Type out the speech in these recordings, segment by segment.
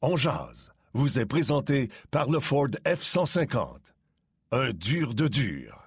On jase vous est présenté par le Ford F-150. Un dur de dur.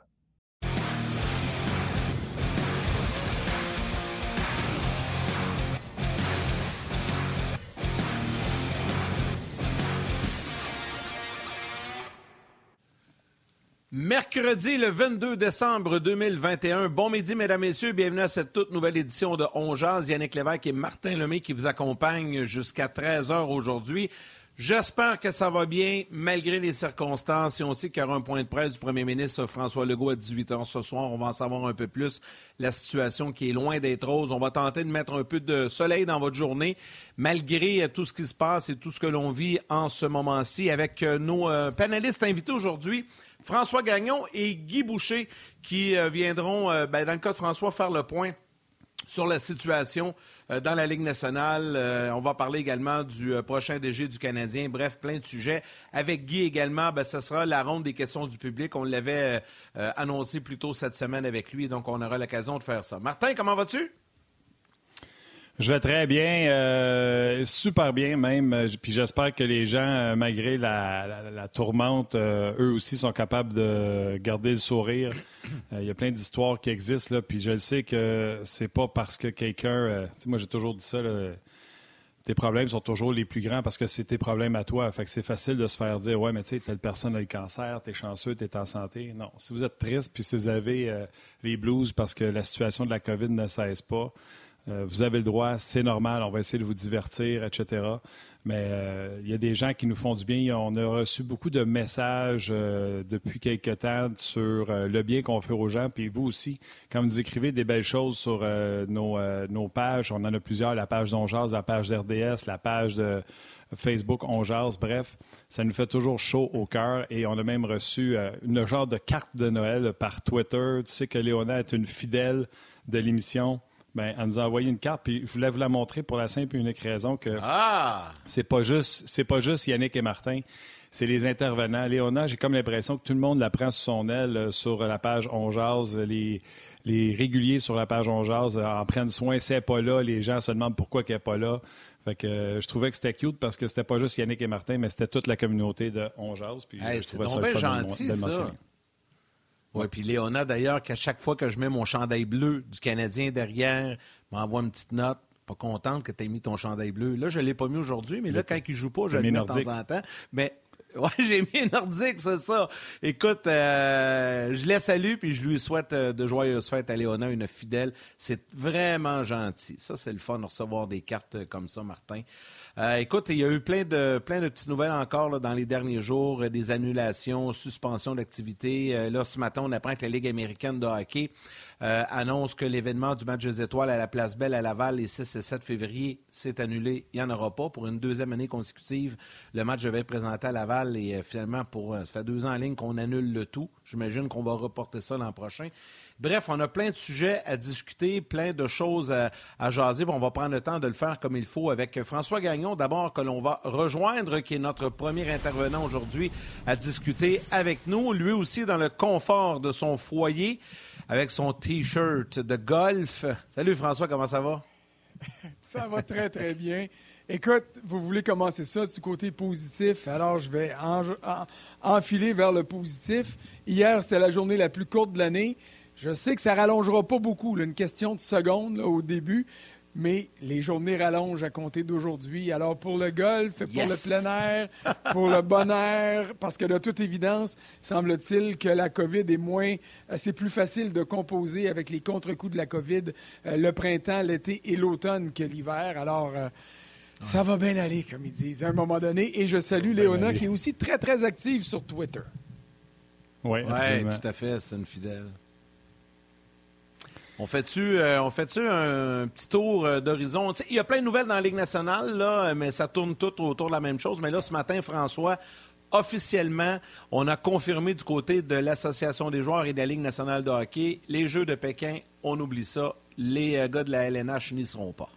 Mercredi le 22 décembre 2021. Bon midi, mesdames, messieurs. Bienvenue à cette toute nouvelle édition de On. Yannick Lévesque et Martin Lemay qui vous accompagnent jusqu'à 13h aujourd'hui. J'espère que ça va bien, malgré les circonstances. Et on sait qu'il y aura un point de presse du premier ministre François Legault à 18h ce soir. On va en savoir un peu plus. La situation qui est loin d'être rose. On va tenter de mettre un peu de soleil dans votre journée, malgré tout ce qui se passe et tout ce que l'on vit en ce moment-ci. Avec nos euh, panélistes invités aujourd'hui, François Gagnon et Guy Boucher qui euh, viendront, euh, ben, dans le cas de François, faire le point sur la situation euh, dans la Ligue nationale. on va parler également du prochain DG du Canadien. Bref, plein de sujets. Avec Guy également, ben, ce sera la ronde des questions du public. On l'avait annoncé plus tôt cette semaine avec lui, donc on aura l'occasion de faire ça. Martin, comment vas-tu? Je vais très bien, euh, super bien même. Puis j'espère que les gens, euh, malgré la, tourmente, euh, eux aussi sont capables de garder le sourire. Il y a plein d'histoires qui existent là. Puis je sais que c'est pas parce que quelqu'un, moi j'ai toujours dit ça. tes problèmes sont toujours les plus grands parce que c'est tes problèmes à toi. Fait que c'est facile de se faire dire Ouais, mais tu sais, telle personne a le cancer, t'es chanceux, t'es en santé. Non. Si vous êtes triste puis si vous avez les blues parce que la situation de la COVID ne cesse pas, euh, vous avez le droit, c'est normal, on va essayer de vous divertir, etc. Mais euh, il y a des gens qui nous font du bien. On a reçu beaucoup de messages euh, depuis quelques temps sur le bien qu'on fait aux gens. Puis vous aussi, quand vous écrivez des belles choses sur nos, pages, on en a plusieurs, la page d'Onjaz, la page d'RDS, la page de Facebook Onjaz, bref, ça nous fait toujours chaud au cœur. Et on a même reçu une genre de carte de Noël par Twitter. Tu sais que Léona est une fidèle de l'émission. Bien, elle nous a envoyé une carte, puis je voulais vous la montrer pour la simple et unique raison que ah! c'est pas juste c'est pas juste Yannick et Martin, c'est les intervenants. Léona, j'ai comme l'impression que tout le monde la prend sous son aile euh, sur la page On Jase, les, les réguliers sur la page On Jase euh, en prennent soin, c'est pas là, les gens se demandent pourquoi qu'elle n'est pas là. Fait que euh, je trouvais que c'était cute parce que c'était pas juste Yannick et Martin, mais c'était toute la communauté de On Jase. Puis c'est bien gentil, ça. Oui, puis Léona, d'ailleurs, qu'à chaque fois que je mets mon chandail bleu du Canadien derrière, m'envoie une petite note. Pas contente que tu aies mis ton chandail bleu. Là, je ne l'ai pas mis aujourd'hui, mais là, quand il joue pas, je le mets de temps en temps. Mais oui, j'ai mis nordique, c'est ça. Écoute, euh, je la salue puis je lui souhaite euh, de joyeuses fêtes à Léona, une fidèle. C'est vraiment gentil. Ça, c'est le fun de recevoir des cartes comme ça, Martin. Euh, écoute, il y a eu plein de, petites nouvelles encore dans les derniers jours, euh, des annulations, suspensions d'activité. Euh, là, ce matin, on apprend que la Ligue américaine de hockey annonce que l'événement du match des étoiles à la Place Belle à Laval les 6 et 7 février s'est annulé. Il n'y en aura pas. Pour une deuxième année consécutive, le match devait être présenté à Laval et finalement, pour, ça fait deux ans en ligne qu'on annule le tout. J'imagine qu'on va reporter ça l'an prochain. Bref, on a plein de sujets à discuter, plein de choses à, jaser. on va prendre le temps de le faire comme il faut avec François Gagnon, d'abord, que l'on va rejoindre, qui est notre premier intervenant aujourd'hui à discuter avec nous. Lui aussi dans le confort de son foyer, avec son T-shirt de golf. Salut François, comment ça va? Ça va très, très bien. Écoute, vous voulez commencer ça du côté positif, alors je vais enfiler vers le positif. Hier, c'était la journée la plus courte de l'année. Je sais que ça rallongera pas beaucoup, une question de secondes au début, mais les journées rallongent à compter d'aujourd'hui. Alors pour le golf, pour le plein air, pour le bon air, parce que de toute évidence, semble-t-il que la COVID est moins, euh, c'est plus facile de composer avec les contre-coups de la COVID euh, le printemps, l'été et l'automne que l'hiver. Alors euh, ça va bien aller, comme ils disent, à un moment donné. Et je salue Léona, qui est aussi très, très active sur Twitter. Oui, ouais, tout à fait, c'est une fidèle. On fait-tu euh, on fait un petit tour euh, d'horizon? Il y a plein de nouvelles dans la Ligue nationale, là, mais ça tourne tout autour de la même chose. Mais là, ce matin, François, officiellement, on a confirmé du côté de l'Association des joueurs et de la Ligue nationale de hockey, les Jeux de Pékin, on oublie ça. Les euh, gars de la LNH n'y seront pas.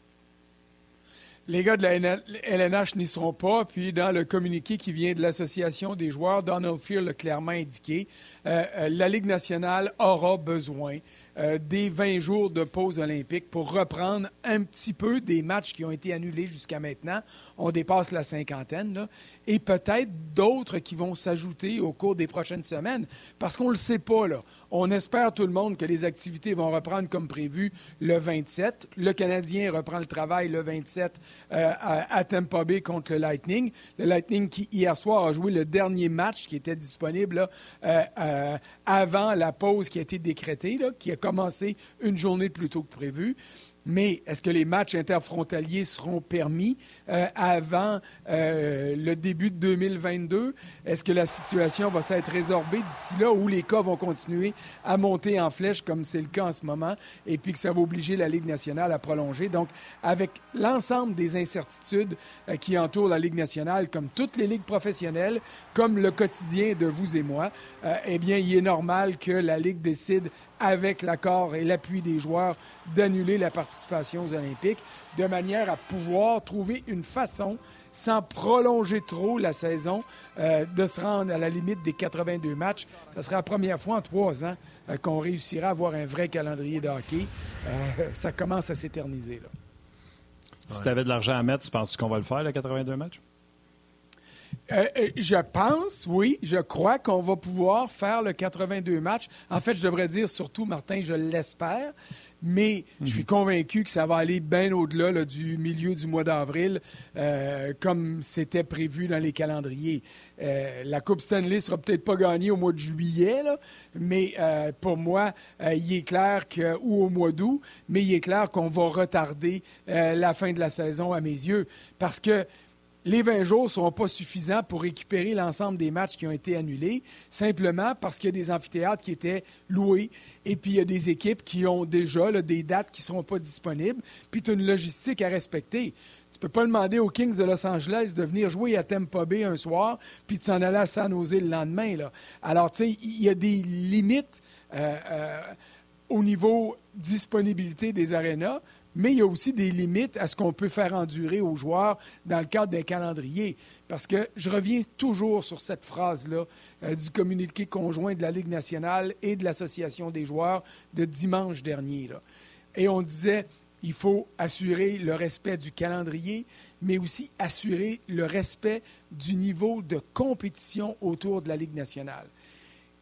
Les gars de la LNH n'y seront pas. Puis, dans le communiqué qui vient de l'Association des joueurs, Donald Fear l'a clairement indiqué. Euh, euh, la Ligue nationale aura besoin euh, des 20 jours de pause olympique pour reprendre un petit peu des matchs qui ont été annulés jusqu'à maintenant. On dépasse la cinquantaine, là, et peut-être d'autres qui vont s'ajouter au cours des prochaines semaines, parce qu'on ne le sait pas. Là. On espère tout le monde que les activités vont reprendre comme prévu le 27. Le Canadien reprend le travail le 27 euh, à, Tampa Bay contre le Lightning. Le Lightning qui, hier soir, a joué le dernier match qui était disponible euh, avant la pause qui a été décrétée, là, qui a commencé une journée plus tôt que prévu. Mais est-ce que les matchs interfrontaliers seront permis euh, avant euh, le début de 2022? Est-ce que la situation va s'être résorbée d'ici là ou les cas vont continuer à monter en flèche comme c'est le cas en ce moment et puis que ça va obliger la Ligue nationale à prolonger? Donc, avec l'ensemble des incertitudes euh, qui entourent la Ligue nationale, comme toutes les ligues professionnelles, comme le quotidien de vous et moi, eh bien, il est normal que la Ligue décide avec l'accord et l'appui des joueurs d'annuler la partie aux Olympiques, de manière à pouvoir trouver une façon, sans prolonger trop la saison, euh, de se rendre à la limite des 82 matchs. Ce sera la première fois en trois ans euh, qu'on réussira à avoir un vrai calendrier de hockey. Euh, ça commence à s'éterniser. Si tu avais de l'argent à mettre, tu penses qu'on va le faire, les 82 matchs? Je pense, oui, je crois qu'on va pouvoir faire le 82 matchs. En fait, je devrais dire surtout, Martin, je l'espère mais je suis convaincu que ça va aller bien au-delà du milieu du mois d'avril, euh, comme c'était prévu dans les calendriers. Euh, la Coupe Stanley sera peut-être pas gagnée au mois de juillet, mais euh, pour moi, il est clair que, ou au mois d'août, mais il est clair qu'on va retarder la fin de la saison à mes yeux, parce que les 20 jours ne seront pas suffisants pour récupérer l'ensemble des matchs qui ont été annulés, simplement parce qu'il y a des amphithéâtres qui étaient loués et puis il y a des équipes qui ont déjà des dates qui ne seront pas disponibles, puis tu as une logistique à respecter. Tu ne peux pas demander aux Kings de Los Angeles de venir jouer à Tampa Bay un soir, puis de s'en aller à San Jose le lendemain. Alors, tu sais, il y a des limites euh, euh, au niveau disponibilité des arénas, mais il y a aussi des limites à ce qu'on peut faire endurer aux joueurs dans le cadre d'un calendrier. Parce que je reviens toujours sur cette phrase-là euh, du communiqué conjoint de la Ligue nationale et de l'Association des joueurs de dimanche dernier. Et on disait, il faut assurer le respect du calendrier, mais aussi assurer le respect du niveau de compétition autour de la Ligue nationale.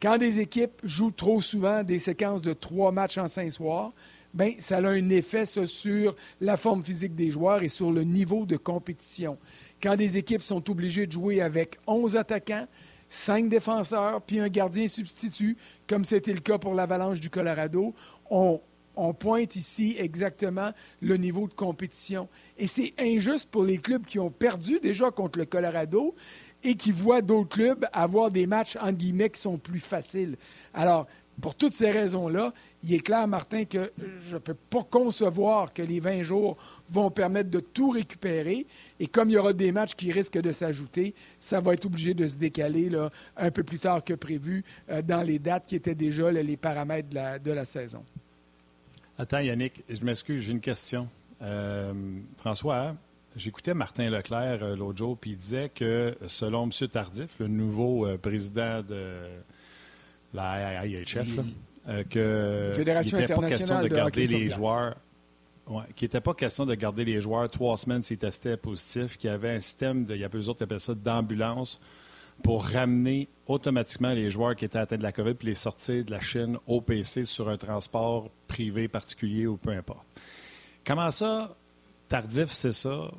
Quand des équipes jouent trop souvent des séquences de trois matchs en cinq soirs, ben, ça a un effet sur la forme physique des joueurs et sur le niveau de compétition. Quand des équipes sont obligées de jouer avec 11 attaquants, 5 défenseurs, puis un gardien substitut, comme c'était le cas pour l'Avalanche du Colorado, on pointe ici exactement le niveau de compétition. Et c'est injuste pour les clubs qui ont perdu déjà contre le Colorado et qui voient d'autres clubs avoir des matchs, en guillemets, qui sont plus faciles. Alors, pour toutes ces raisons-là, il est clair, Martin, que je ne peux pas concevoir que les 20 jours vont permettre de tout récupérer. Et comme il y aura des matchs qui risquent de s'ajouter, ça va être obligé de se décaler là, un peu plus tard que prévu euh, dans les dates qui étaient déjà les paramètres de la, saison. Attends, Yannick, je m'excuse, j'ai une question. Euh, François, j'écoutais Martin Leclerc euh, l'autre jour, puis il disait que selon M. Tardif, le nouveau président de la IHF, euh, que Fédération n'était pas question de, garder les joueurs. qui n'était pas question de garder les joueurs trois semaines s'ils testaient positif, qu'il y avait un système, de, il y a eux autres qui appellent ça d'ambulance, pour ramener automatiquement les joueurs qui étaient atteints de la COVID puis les sortir de la Chine au PC sur un transport privé particulier ou peu importe. Comment ça, Tardif, c'est ça?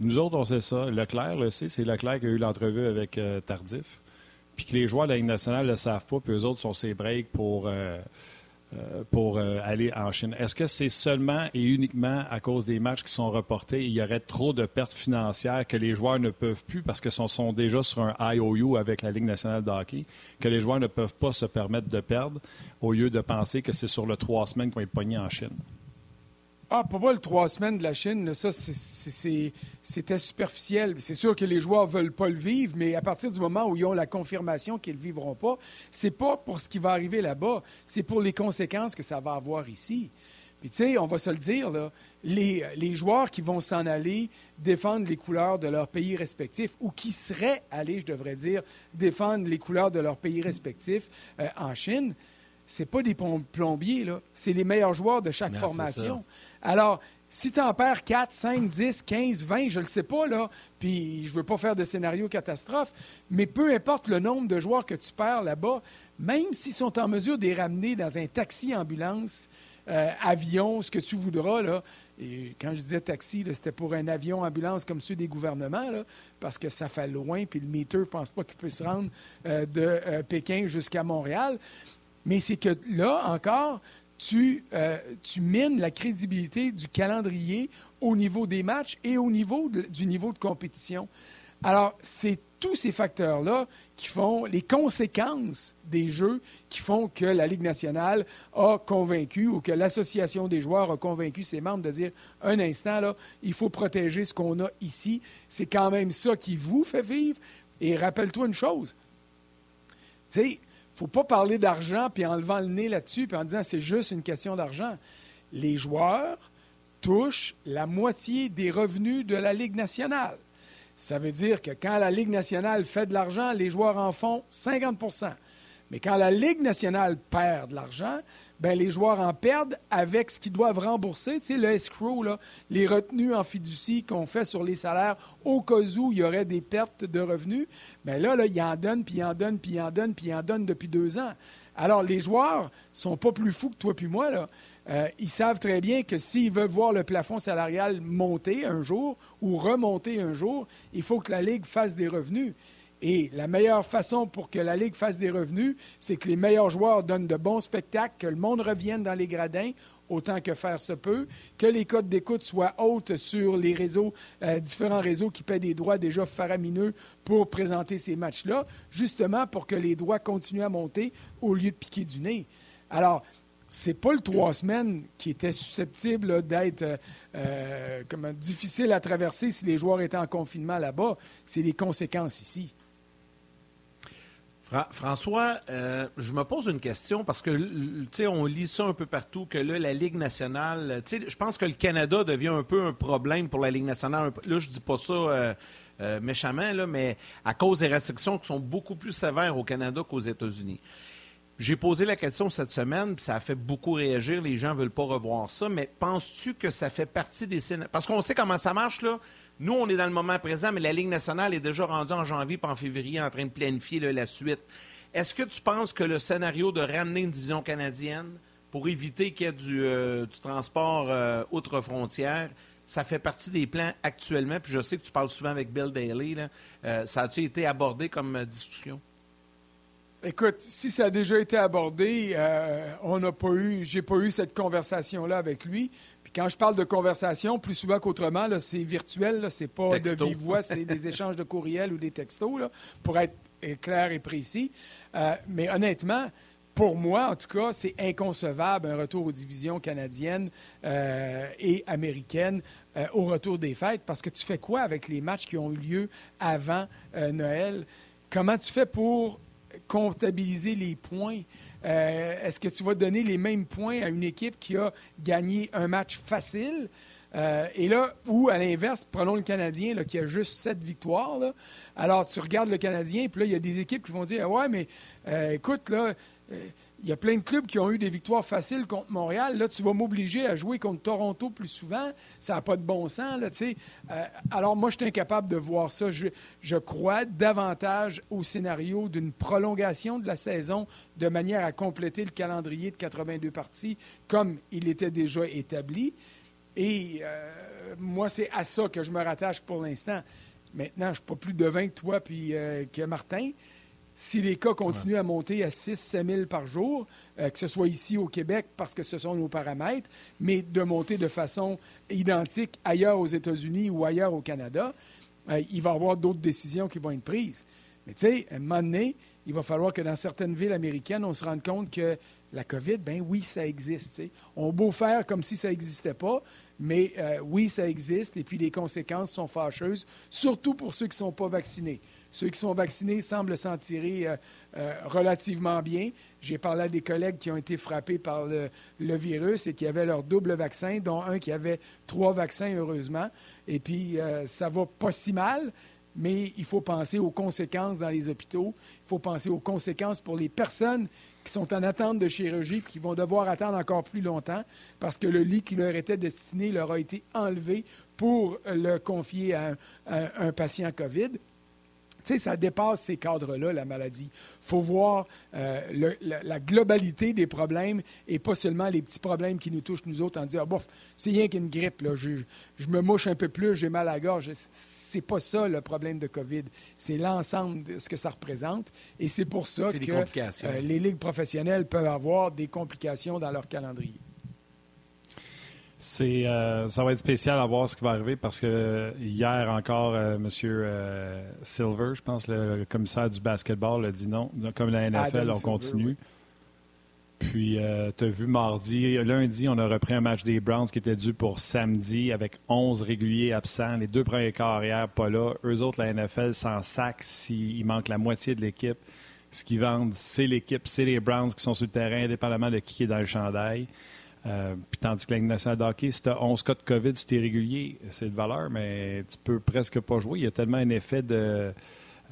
Nous autres, on sait ça. Leclerc le sait. C'est Leclerc qui a eu l'entrevue avec euh, Tardif puis que les joueurs de la Ligue nationale ne le savent pas, puis eux autres sont ces breaks pour euh, euh, pour euh, aller en Chine. Est-ce que c'est seulement et uniquement à cause des matchs qui sont reportés? Il y aurait trop de pertes financières que les joueurs ne peuvent plus parce qu'ils sont, déjà sur un IOU avec la Ligue nationale de hockey, que les joueurs ne peuvent pas se permettre de perdre au lieu de penser que c'est sur le trois semaines qu'on est pogné en Chine. Ah, pour moi, le trois semaines de la Chine, ça, c'était superficiel. C'est sûr que les joueurs ne veulent pas le vivre, mais à partir du moment où ils ont la confirmation qu'ils ne le vivront pas, c'est pas pour ce qui va arriver là-bas, c'est pour les conséquences que ça va avoir ici. Puis, tu sais, on va se le dire, là, les, joueurs qui vont s'en aller défendre les couleurs de leur pays respectif, ou qui seraient allés, je devrais dire, défendre les couleurs de leur pays respectif euh, en Chine, c'est pas des plombiers, là. C'est les meilleurs joueurs de chaque formation. Alors, si tu en perds 4, 5, 10, 15, 20, je ne le sais pas, là, puis je ne veux pas faire de scénario catastrophe, mais peu importe le nombre de joueurs que tu perds là-bas, même s'ils sont en mesure de les ramener dans un taxi-ambulance, euh, avion, ce que tu voudras, là, et quand je disais taxi, c'était pour un avion-ambulance comme ceux des gouvernements, là, parce que ça fait loin, puis le meter ne pense pas qu'il peut se rendre euh, de euh, Pékin jusqu'à Montréal. Mais c'est que là encore, tu, euh, tu mines la crédibilité du calendrier au niveau des matchs et au niveau du niveau de compétition. Alors, c'est tous ces facteurs-là qui font les conséquences des jeux qui font que la Ligue nationale a convaincu ou que l'Association des joueurs a convaincu ses membres de dire un instant, là, il faut protéger ce qu'on a ici. C'est quand même ça qui vous fait vivre. Et rappelle-toi une chose. Tu sais, faut pas parler d'argent puis en levant le nez là-dessus puis en disant c'est juste une question d'argent. Les joueurs touchent la moitié des revenus de la Ligue nationale. Ça veut dire que quand la Ligue nationale fait de l'argent, les joueurs en font 50% Mais quand la Ligue nationale perd de l'argent, ben, les joueurs en perdent avec ce qu'ils doivent rembourser. Tu sais, le escrow, les retenues en fiducie qu'on fait sur les salaires au cas où il y aurait des pertes de revenus. Bien là, là, ils en donnent, puis ils en donnent, puis ils en donnent, puis ils en donnent depuis deux ans. Alors, les joueurs sont pas plus fous que toi puis moi. Euh, ils savent très bien que s'ils veulent voir le plafond salarial monter un jour ou remonter un jour, il faut que la Ligue fasse des revenus. Et la meilleure façon pour que la Ligue fasse des revenus, c'est que les meilleurs joueurs donnent de bons spectacles, que le monde revienne dans les gradins autant que faire se peut, que les codes d'écoute soient hautes sur les réseaux, euh, différents réseaux qui paient des droits déjà faramineux pour présenter ces matchs-là, justement pour que les droits continuent à monter au lieu de piquer du nez. Alors, c'est pas le trois semaines qui était susceptible d'être euh, euh, difficile à traverser si les joueurs étaient en confinement là-bas. C'est les conséquences ici. François, euh, je me pose une question parce que, tu sais, on lit ça un peu partout, que là, la Ligue nationale, tu sais, je pense que le Canada devient un peu un problème pour la Ligue nationale. Là, je dis pas ça euh, euh, méchamment, là, mais à cause des restrictions qui sont beaucoup plus sévères au Canada qu'aux États-Unis. J'ai posé la question cette semaine, puis ça a fait beaucoup réagir. Les gens ne veulent pas revoir ça, mais penses-tu que ça fait partie des Parce qu'on sait comment ça marche, là. Nous, on est dans le moment présent, mais la Ligue nationale est déjà rendue en janvier et en février en train de planifier la suite. Est-ce que tu penses que le scénario de ramener une division canadienne pour éviter qu'il y ait du, euh, transport euh, outre frontières, ça fait partie des plans actuellement? Puis je sais que tu parles souvent avec Bill Daly. Euh, ça a-tu été abordé comme discussion? Écoute, si ça a déjà été abordé, on n'a pas eu, j'ai pas eu cette conversation-là avec lui quand je parle de conversation, plus souvent qu'autrement, c'est virtuel, c'est pas de vive voix, c'est des échanges de courriels ou des textos, pour être clair et précis. Euh, mais honnêtement, pour moi, en tout cas, c'est inconcevable un retour aux divisions canadiennes euh, et américaines euh, au retour des fêtes, parce que tu fais quoi avec les matchs qui ont eu lieu avant Noël? Comment tu fais pour comptabiliser les points? Euh, est-ce que tu vas donner les mêmes points à une équipe qui a gagné un match facile? Euh, et là, ou à l'inverse, prenons le Canadien qui a juste sept victoires. Alors, tu regardes le Canadien, puis là, il y a des équipes qui vont dire Ouais, mais euh, écoute, là, il y a plein de clubs qui ont eu des victoires faciles contre Montréal. Là, tu vas m'obliger à jouer contre Toronto plus souvent. Ça n'a pas de bon sens. Là, euh, alors, moi, je suis incapable de voir ça. Je, crois davantage au scénario d'une prolongation de la saison de manière à compléter le calendrier de 82 parties comme il était déjà établi. Et euh, moi, c'est à ça que je me rattache pour l'instant. Maintenant, je ne suis pas plus devin que toi puis euh, que Martin. Si les cas continuent à monter à 6-7 000 par jour, euh, que ce soit ici au Québec parce que ce sont nos paramètres, mais de monter de façon identique ailleurs aux États-Unis ou ailleurs au Canada, euh, il va y avoir d'autres décisions qui vont être prises. Mais tu sais, à un moment donné, il va falloir que dans certaines villes américaines, on se rende compte que la COVID, ben oui, ça existe. On beau faire comme si ça n'existait pas, mais euh, oui, ça existe et puis les conséquences sont fâcheuses, surtout pour ceux qui ne sont pas vaccinés. Ceux qui sont vaccinés semblent s'en tirer euh, euh, relativement bien. J'ai parlé à des collègues qui ont été frappés par le, virus et qui avaient leur double vaccin, dont un qui avait trois vaccins, heureusement. Et puis, ça va pas si mal, mais il faut penser aux conséquences dans les hôpitaux. Il faut penser aux conséquences pour les personnes qui sont en attente de chirurgie, qui vont devoir attendre encore plus longtemps parce que le lit qui leur était destiné leur a été enlevé pour le confier à un, patient COVID. Tu sais, ça dépasse ces cadres-là, la maladie. Il faut voir euh, la, globalité des problèmes et pas seulement les petits problèmes qui nous touchent, nous autres, en disant, ah, bof, c'est rien qu'une grippe, là. Je, me mouche un peu plus, j'ai mal à la gorge. C'est pas ça le problème de COVID. C'est l'ensemble de ce que ça représente. Et c'est pour ça que euh, les ligues professionnelles peuvent avoir des complications dans leur calendrier. C'est, euh, ça va être spécial à voir ce qui va arriver parce que hier encore, euh, M. Euh, Silver, je pense, le commissaire du basketball, a dit non. Comme la NFL, on continue. Puis, tu as vu mardi, lundi, on a repris un match des Browns qui était dû pour samedi avec 11 réguliers absents. Les deux premiers carrières pas là. Eux autres, la NFL s'en sac s'il manque la moitié de l'équipe. Ce qu'ils vendent, c'est l'équipe, c'est les Browns qui sont sur le terrain, indépendamment de qui est dans le chandail. Euh, puis tandis que la Ligue nationale de hockey, si tu as 11 cas de COVID, tu es régulier, c'est de valeur, mais tu peux presque pas jouer. Il y a tellement un effet de,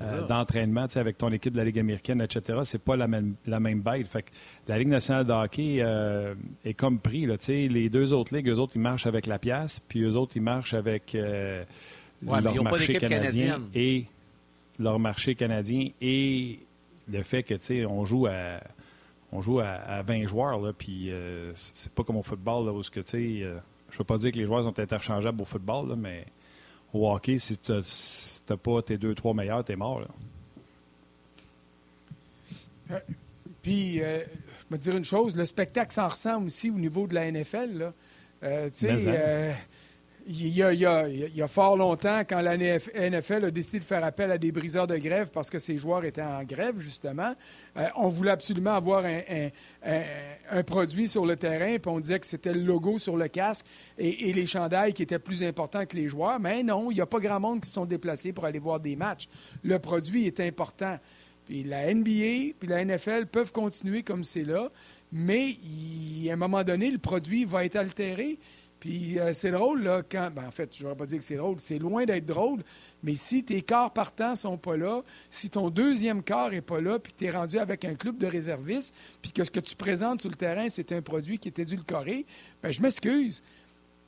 euh, d'entraînement avec ton équipe de la Ligue américaine, etc. C'est pas la même, la même bête. Fait que la Ligue nationale de hockey euh, est comme pris. Là, les deux autres ligues, eux autres, ils marchent avec la pièce, puis eux autres, ils marchent avec leur marché canadien et leur marché canadien et le fait que on joue à on joue à, 20 joueurs, là, puis euh, c'est pas comme au football, là, où ce que, tu sais, euh, je veux pas dire que les joueurs sont interchangeables au football, mais au hockey, si tu n'as pas tes deux, trois meilleurs, tu es mort. Là. Euh, puis, je vais te dire une chose, le spectacle s'en ressent aussi au niveau de la NFL. Là. Il y, a, fort longtemps, quand la NFL a décidé de faire appel à des briseurs de grève parce que ces joueurs étaient en grève, justement, euh, on voulait absolument avoir un, produit sur le terrain, puis on disait que c'était le logo sur le casque et, les chandails qui étaient plus importants que les joueurs. Mais non, il n'y a pas grand monde qui se sont déplacés pour aller voir des matchs. Le produit est important. Puis la NBA puis la NFL peuvent continuer comme c'est là, mais à un moment donné, le produit va être altéré. Puis euh, c'est drôle, là, quand. Ben, en fait, je ne vais pas dire que c'est drôle, c'est loin d'être drôle, mais si tes quarts partants sont pas là, si ton deuxième quart n'est pas là, puis tu es rendu avec un club de réservistes, puis que ce que tu présentes sur le terrain, c'est un produit qui est édulcoré, ben, je m'excuse.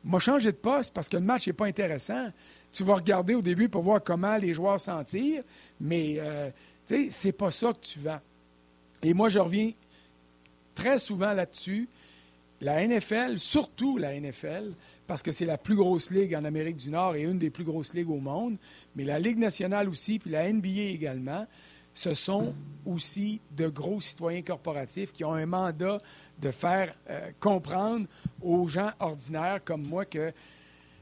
Moi, changer de poste parce que le match n'est pas intéressant. Tu vas regarder au début pour voir comment les joueurs s'en tirent, mais euh, tu sais, c'est pas ça que tu vends. Et moi, je reviens très souvent là-dessus. La NFL, surtout la NFL, parce que c'est la plus grosse ligue en Amérique du Nord et une des plus grosses ligues au monde, mais la Ligue nationale aussi, puis la NBA également, ce sont aussi de gros citoyens corporatifs qui ont un mandat de faire euh, comprendre aux gens ordinaires comme moi que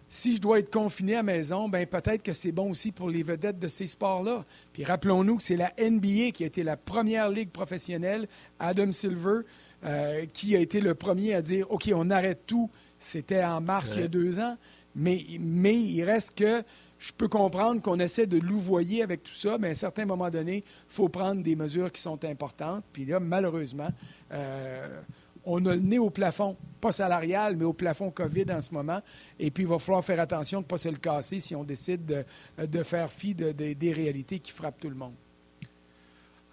si je dois être confiné à maison, ben peut-être que c'est bon aussi pour les vedettes de ces sports-là. Puis rappelons-nous que c'est la NBA qui a été la première ligue professionnelle. Adam Silver, euh, qui a été le premier à dire OK, on arrête tout. C'était en mars il y a deux ans. Mais, mais il reste que je peux comprendre qu'on essaie de louvoyer avec tout ça, mais à un certain moment donné, il faut prendre des mesures qui sont importantes. Puis là, malheureusement, euh, on a le nez au plafond, pas salarial, mais au plafond COVID en ce moment. Et puis, il va falloir faire attention de ne pas se le casser si on décide de, faire fi des réalités qui frappent tout le monde.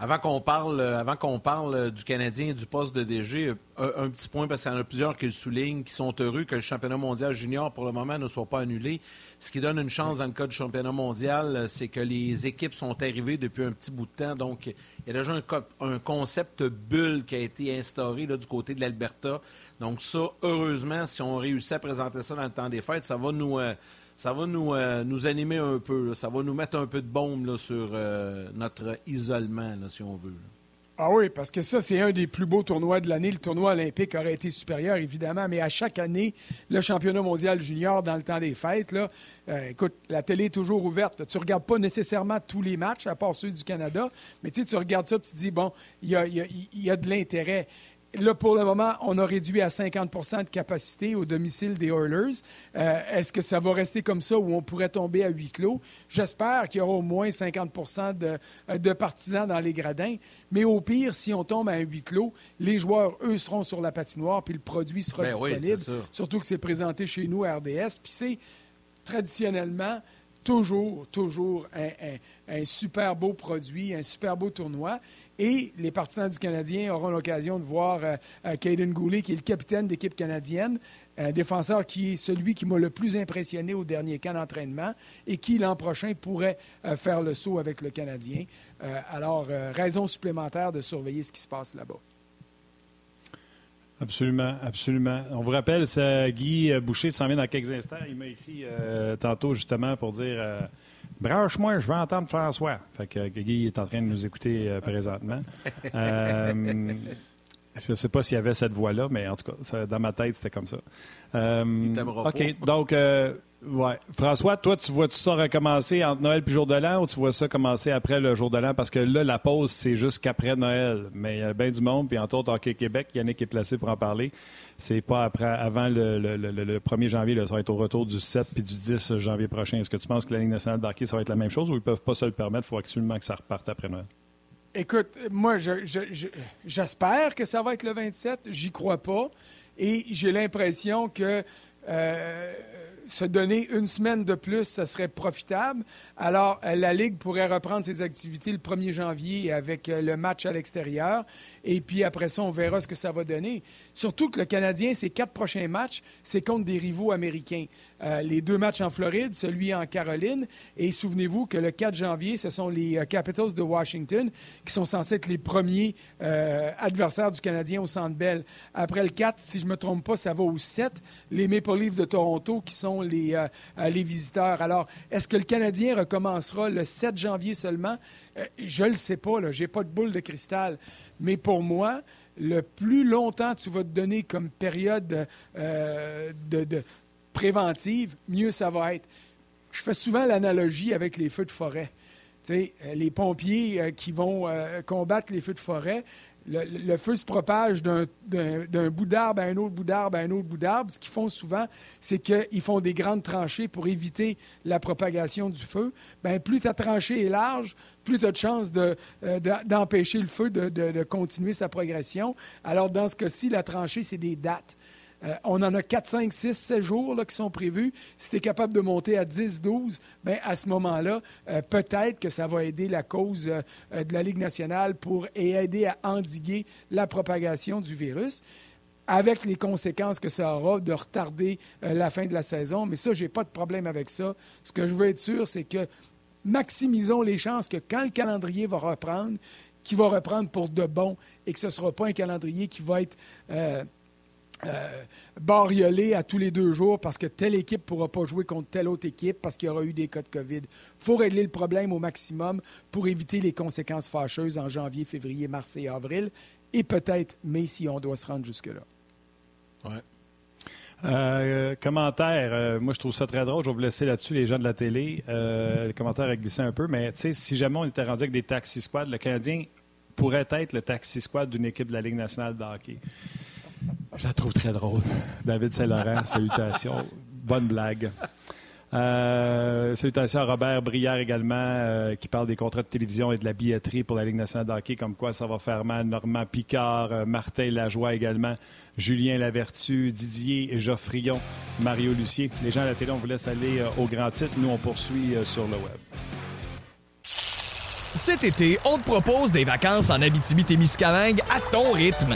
Avant qu'on parle, euh, avant parle euh, du Canadien et du poste de DG, euh, un, petit point parce qu'il y en a plusieurs qui le soulignent, qui sont heureux que le championnat mondial junior pour le moment ne soit pas annulé. Ce qui donne une chance dans le cas du championnat mondial, c'est que les équipes sont arrivées depuis un petit bout de temps. Donc, il y a déjà un, concept bulle qui a été instauré du côté de l'Alberta. Donc, ça, heureusement, si on réussit à présenter ça dans le temps des fêtes, ça va nous ça va nous, euh, nous animer un peu. Ça va nous mettre un peu de bombe sur euh, notre isolement, si on veut. Ah oui, parce que ça, c'est un des plus beaux tournois de l'année. Le tournoi olympique aurait été supérieur, évidemment, mais à chaque année, le championnat mondial junior dans le temps des fêtes, euh, écoute, la télé est toujours ouverte. Tu ne regardes pas nécessairement tous les matchs, à part ceux du Canada, mais tu regardes ça et tu te dis, bon, il y a de l'intérêt. Là, pour le moment, on a réduit à 50% de capacité au domicile des Oilers. Euh, est-ce que ça va rester comme ça ou on pourrait tomber à huis clos? J'espère qu'il y aura au moins 50% euh, de, partisans dans les gradins. Mais au pire, si on tombe à un huis clos, les joueurs, eux, seront sur la patinoire puis le produit sera ben disponible. surtout que c'est présenté chez nous à RDS. Puis c'est traditionnellement toujours, toujours un, super beau produit, un super beau tournoi. Et les partisans du Canadien auront l'occasion de voir euh, euh, Caden Goulet, qui est le capitaine d'équipe canadienne, un défenseur qui est celui qui m'a le plus impressionné au dernier camp d'entraînement et qui, l'an prochain, pourrait euh, faire le saut avec le Canadien. alors, raison supplémentaire de surveiller ce qui se passe là-bas. Absolument, absolument. On vous rappelle, c'est Guy Boucher s'en vient dans quelques instants. Il m'a écrit tantôt justement pour dire Branche-moi, je veux entendre François. Fait que Guy est en train de nous écouter euh, présentement. Euh, je ne sais pas s'il y avait cette voix-là, mais en tout cas, dans ma tête, c'était comme ça. Euh, OK, donc, ouais. François, toi, tu vois-tu ça recommencer entre Noël et jour de l'an ou tu vois ça commencer après le jour de l'an? Parce que là, la pause, c'est juste qu'après Noël. Mais il y a bien du monde, puis entre autres, Hockey Québec, Yannick est placé pour en parler c'est pas après, avant le, 1er janvier, ça va être au retour du 7 puis du 10 janvier prochain. Est-ce que tu penses que la Ligue nationale d'hockey, ça va être la même chose ou ils peuvent pas se le permettre? Il faut absolument que ça reparte après Noël. Écoute, moi, j'espère que ça va être le 27. J'y crois pas. Et j'ai l'impression que euh, se donner une semaine de plus, ça serait profitable. Alors, euh, la Ligue pourrait reprendre ses activités le 1er janvier avec euh, le match à l'extérieur. Et puis après ça, on verra ce que ça va donner. Surtout que le Canadien, ses quatre prochains matchs, c'est contre des rivaux américains. Euh, les deux matchs en Floride, celui en Caroline. Et souvenez-vous que le 4 janvier, ce sont les Capitals de Washington qui sont censés être les premiers adversaires du Canadien au Centre Bell. Après le 4, si je ne me trompe pas, ça va au 7. Les Maple Leafs de Toronto qui sont les, euh, euh, les visiteurs. Alors, est-ce que le Canadien recommencera le 7 janvier seulement? Euh, je ne le sais pas, je n'ai pas de boule de cristal. Mais pour moi, le plus longtemps tu vas te donner comme période de, préventive, mieux ça va être. Je fais souvent l'analogie avec les feux de forêt. les pompiers qui vont combattre les feux de forêt, le, feu se propage d'un bout d'arbre à un autre bout d'arbre à un autre bout d'arbre. Ce qu'ils font souvent, c'est qu'ils font des grandes tranchées pour éviter la propagation du feu. Bien, plus ta tranchée est large, plus tu as de chances euh, d'empêcher le feu de, continuer sa progression. Alors, dans ce cas-ci, la tranchée, c'est des dates. Euh, on en a 4, 5, 6, 7 jours là, qui sont prévus. Si tu es capable de monter à 10, 12, bien, à ce moment-là, euh, peut-être que ça va aider la cause euh, de la Ligue nationale pour aider à endiguer la propagation du virus avec les conséquences que ça aura de retarder la fin de la saison. Mais ça, je n'ai pas de problème avec ça. Ce que je veux être sûr, c'est que maximisons les chances que quand le calendrier va reprendre, qu'il va reprendre pour de bon et que ce ne sera pas un calendrier qui va être euh, à tous les deux jours parce que telle équipe ne pourra pas jouer contre telle autre équipe parce qu'il y aura eu des cas de COVID. Il faut régler le problème au maximum pour éviter les conséquences fâcheuses en janvier, février, mars et avril, et peut-être mai si on doit se rendre jusque-là. Ouais. Euh, commentaire, euh, moi je trouve ça très drôle. Je vais vous laisser là-dessus, les gens de la télé. Euh, les commentaires ont glissé un peu, mais si jamais on était rendu avec des taxi squads, le Canadien pourrait être le taxi squad d'une équipe de la Ligue nationale de hockey. Je la trouve très drôle. David Saint-Laurent, salutations. Bonne blague. Euh, salutations à Robert Brière également, euh, qui parle des contrats de télévision et de la billetterie pour la Ligue nationale de hockey, comme quoi ça va faire mal. Normand Picard, euh, Martin Lajoie également, Julien Lavertu, Didier Geoffrion, Mario Lucier. Les gens à la télé, on vous laisse aller au grand titre. Nous, on poursuit sur le web. Cet été, on te propose des vacances en Abitibi-Témiscamingue à ton rythme.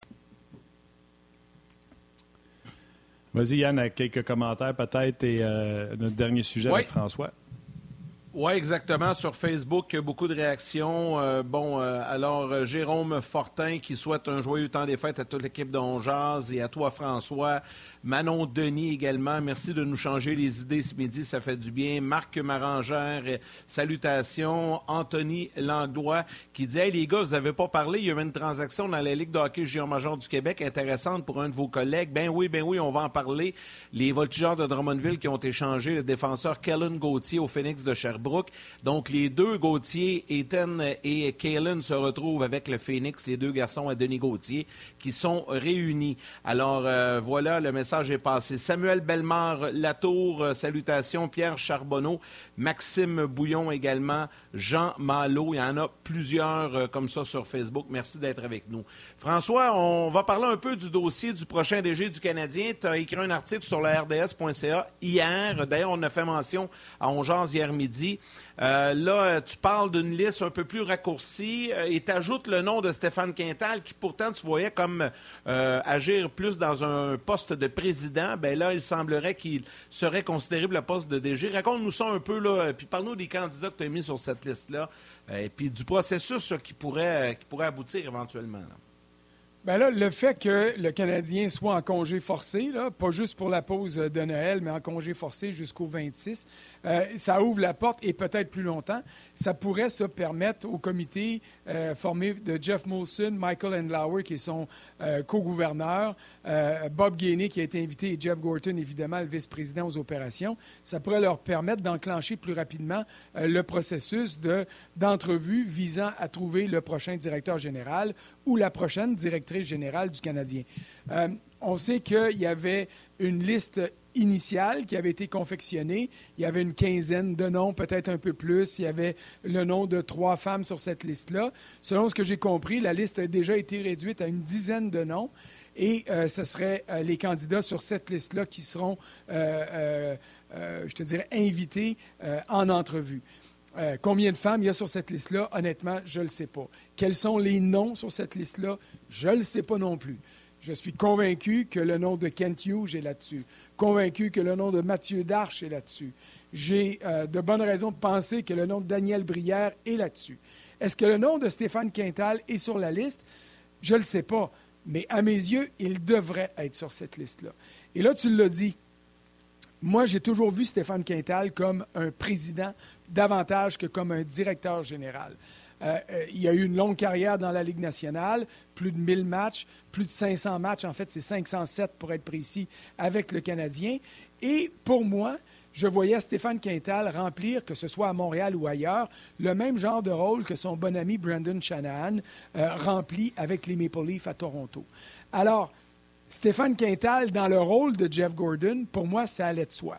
Vas-y, Yann, quelques commentaires peut-être et euh, notre dernier sujet avec François. Oui, exactement. Sur Facebook, beaucoup de réactions. Euh, bon, euh, alors, Jérôme Fortin qui souhaite un joyeux temps des fêtes à toute l'équipe de et à toi, François. Manon Denis également. Merci de nous changer les idées ce midi, ça fait du bien. Marc Marangère, salutations. Anthony Langlois qui dit Hey les gars, vous n'avez pas parlé, il y a eu une transaction dans la Ligue de hockey junior major du Québec intéressante pour un de vos collègues. Ben oui, ben oui, on va en parler. Les voltigeurs de Drummondville qui ont échangé le défenseur Kellen Gauthier au Phoenix de Sherbrooke donc, les deux Gauthier, Ethan et Kalen se retrouvent avec le Phoenix, les deux garçons à Denis Gauthier, qui sont réunis. Alors, euh, voilà, le message passé. Samuel Bellemare, Latour, euh, salutations. Pierre Charbonneau, Maxime Bouillon également, Jean Malo. Il y en a plusieurs euh, comme ça sur Facebook. Merci d'être avec nous. François, on va parler un peu du dossier du prochain DG du Canadien. Tu as écrit un article sur la RDS.ca hier. D'ailleurs, on a fait mention à Ongeance hier midi. Euh, là, tu parles d'une liste un peu plus raccourcie euh, et tu ajoutes le nom de Stéphane Quintal, qui pourtant tu voyais comme euh, agir plus dans un poste de président. Ben là, il semblerait qu'il serait considéré pour le poste de DG. Raconte-nous ça un peu, là, puis parle-nous des candidats que tu as mis sur cette liste-là, et puis du processus qui, pourrait, qui pourrait aboutir éventuellement. Bien là, le fait que le Canadien soit en congé forcé, pas juste pour la pause de Noël, mais en congé forcé jusqu'au 26, euh, ça ouvre la porte et peut-être plus longtemps. Ça pourrait se permettre au comité euh, formé de Jeff Molson, Michael Endlauer, qui est son euh, co-gouverneur, Bob Gainey, qui a été invité, et Jeff Gorton, évidemment, le vice-président aux opérations. Ça pourrait leur permettre d'enclencher plus rapidement le processus d'entrevue visant à trouver le prochain directeur général ou la prochaine directrice générale du Canadien. Euh, on sait qu'il y avait une liste initiale qui avait été confectionnée. Il y avait une quinzaine de noms, peut-être un peu plus. Il y avait le nom de trois femmes sur cette liste-là. Selon ce que j'ai compris, la liste a déjà été réduite à une dizaine de noms. Et euh, ce seraient euh, les candidats sur cette liste-là qui seront, je te dirais, invités en entrevue. Euh, combien de femmes il y a sur cette liste-là? Honnêtement, je ne le sais pas. Quels sont les noms sur cette liste-là? Je ne le sais pas non plus. Je suis convaincu que le nom de Kent Hughes est là-dessus. Convaincu que le nom de Mathieu Darche est là-dessus. J'ai euh, de bonnes raisons de penser que le nom de Daniel Brière est là-dessus. Est-ce que le nom de Stéphane Quintal est sur la liste? Je ne le sais pas. Mais à mes yeux, il devrait être sur cette liste-là. Et là, tu l'as dit, moi, j'ai toujours vu Stéphane Quintal comme un président davantage que comme un directeur général. Euh, euh, il a eu une longue carrière dans la Ligue nationale, plus de 1000 matchs, plus de 500 matchs, en fait, c'est 507 pour être précis, avec le Canadien. Et pour moi, je voyais Stéphane Quintal remplir, que ce soit à Montréal ou ailleurs, le même genre de rôle que son bon ami Brandon Shanahan euh, remplit avec les Maple Leafs à Toronto. Alors, Stéphane Quintal, dans le rôle de Jeff Gordon, pour moi, ça allait de soi.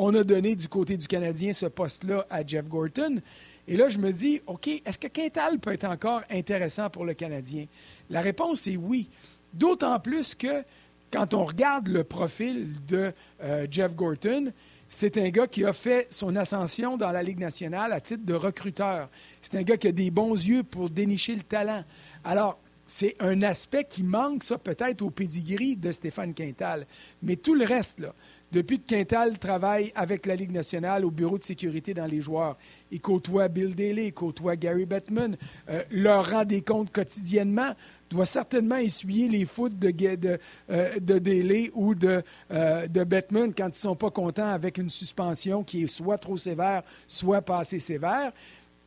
On a donné du côté du Canadien ce poste-là à Jeff Gordon. Et là, je me dis, OK, est-ce que Quintal peut être encore intéressant pour le Canadien? La réponse est oui. D'autant plus que quand on regarde le profil de euh, Jeff Gorton, c'est un gars qui a fait son ascension dans la Ligue nationale à titre de recruteur. C'est un gars qui a des bons yeux pour dénicher le talent. Alors, c'est un aspect qui manque, ça, peut-être au pedigree de Stéphane Quintal. Mais tout le reste, là, depuis que Quintal travaille avec la Ligue nationale au bureau de sécurité dans les joueurs, il côtoie Bill Daly, il côtoie Gary Bettman, leur rend des comptes quotidiennement, doit certainement essuyer les foot de, de, euh, Daly ou de, euh, quand ils ne sont pas contents avec une suspension qui est soit trop sévère, soit pas assez sévère.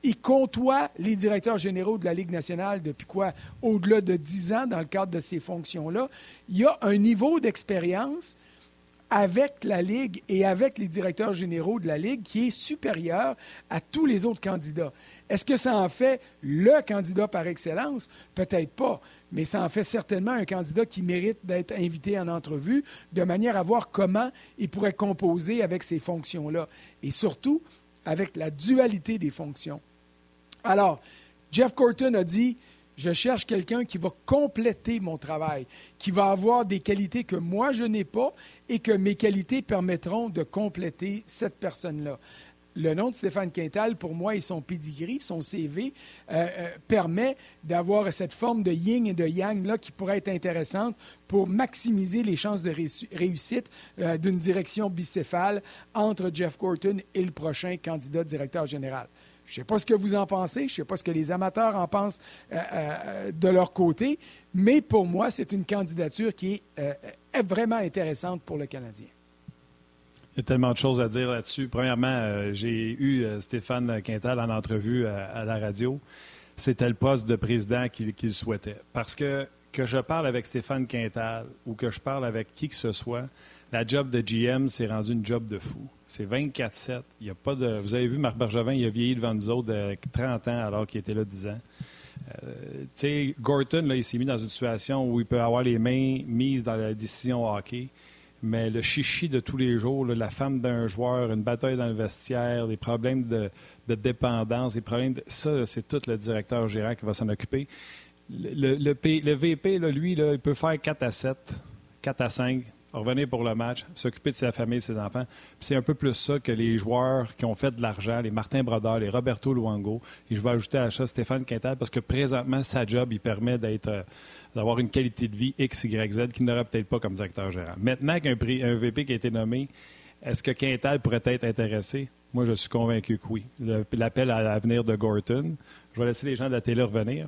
Il côtoie les directeurs généraux de la Ligue nationale depuis quoi? Au-delà de dix ans dans le cadre de ces fonctions-là. Il y a un niveau d'expérience avec la Ligue et avec les directeurs généraux de la Ligue qui est supérieur à tous les autres candidats. Est-ce que ça en fait le candidat par excellence? Peut-être pas, mais ça en fait certainement un candidat qui mérite d'être invité en entrevue de manière à voir comment il pourrait composer avec ces fonctions-là et surtout avec la dualité des fonctions. Alors, Jeff Corton a dit, je cherche quelqu'un qui va compléter mon travail, qui va avoir des qualités que moi je n'ai pas et que mes qualités permettront de compléter cette personne-là. le nom de Stéphane Quintal, pour moi, et son pedigree, son CV, euh, euh, permet d'avoir cette forme de yin et de yang là, qui pourrait être intéressante pour maximiser les chances de réussite euh, d'une direction bicéphale entre Jeff Gorton et le prochain candidat directeur général. Je ne sais pas ce que vous en pensez, je ne sais pas ce que les amateurs en pensent de leur côté, mais pour moi, c'est une candidature qui est vraiment intéressante pour le Canadien. Il y a tellement de choses à dire là-dessus. Premièrement, euh, j'ai eu euh, Stéphane Quintal en entrevue euh, à, la radio. C'était le poste de président qu'il souhaitait. Parce que que je parle avec Stéphane Quintal ou que je parle avec qui que ce soit, la job de GM s'est rendue une job de fou. C'est 24-7. Il y a pas de. Vous avez vu, Marc Bergevin, il a vieilli devant nous autres de 30 ans alors qu'il était là 10 ans. tu sais, Gorton, là, il s'est mis dans une situation où il peut avoir les mains mises dans la décision hockey. Mais le chichi de tous les jours, la femme d'un joueur, une bataille dans le vestiaire, des problèmes de, dépendance, des problèmes de, ça, c'est tout le directeur gérant qui va s'en occuper. Le, le, VP, lui, il peut faire 4 à 7, 4 à 5, revenir pour le match, s'occuper de sa famille, de ses enfants. c'est un peu plus ça que les joueurs qui ont fait de l'argent, les Martin Brodeur, les Roberto Luango. Et je vais ajouter à ça Stéphane Quintal parce que présentement, sa job, il permet d'être euh, d'avoir une qualité de vie X, Y, Z qu'il n'aurait peut-être pas comme directeur gérant. Maintenant qu'un un VP qui a été nommé, est-ce que Quintal pourrait être intéressé? Moi, je suis convaincu que oui. L'appel à l'avenir de Gorton. Je vais laisser les gens de la télé revenir.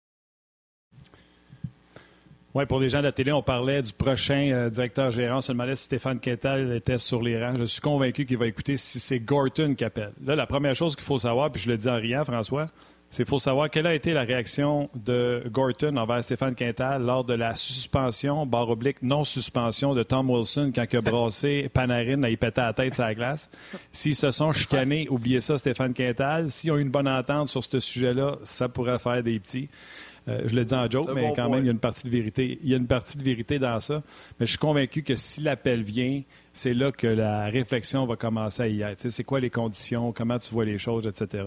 Oui, pour les gens de la télé, on parlait du prochain euh, directeur gérant. On se si Stéphane Quintal était sur les rangs. Je suis convaincu qu'il va écouter si c'est Gorton qui appelle. Là, la première chose qu'il faut savoir, puis je le dis en riant, François, c'est qu'il faut savoir quelle a été la réaction de Gorton envers Stéphane Quintal lors de la suspension, barre oblique, non-suspension de Tom Wilson quand il a brassé Panarin, il pétait la tête sur la glace. S'ils se sont chicanés, oubliez ça, Stéphane Quintal. S'ils ont une bonne entente sur ce sujet-là, ça pourrait faire des petits. Euh, je le dis en joke, mais quand même, il y a une partie de vérité. Il y a une partie de vérité dans ça. Mais je suis convaincu que si l'appel vient, c'est là que la réflexion va commencer à y être. c'est quoi les conditions, comment tu vois les choses, etc.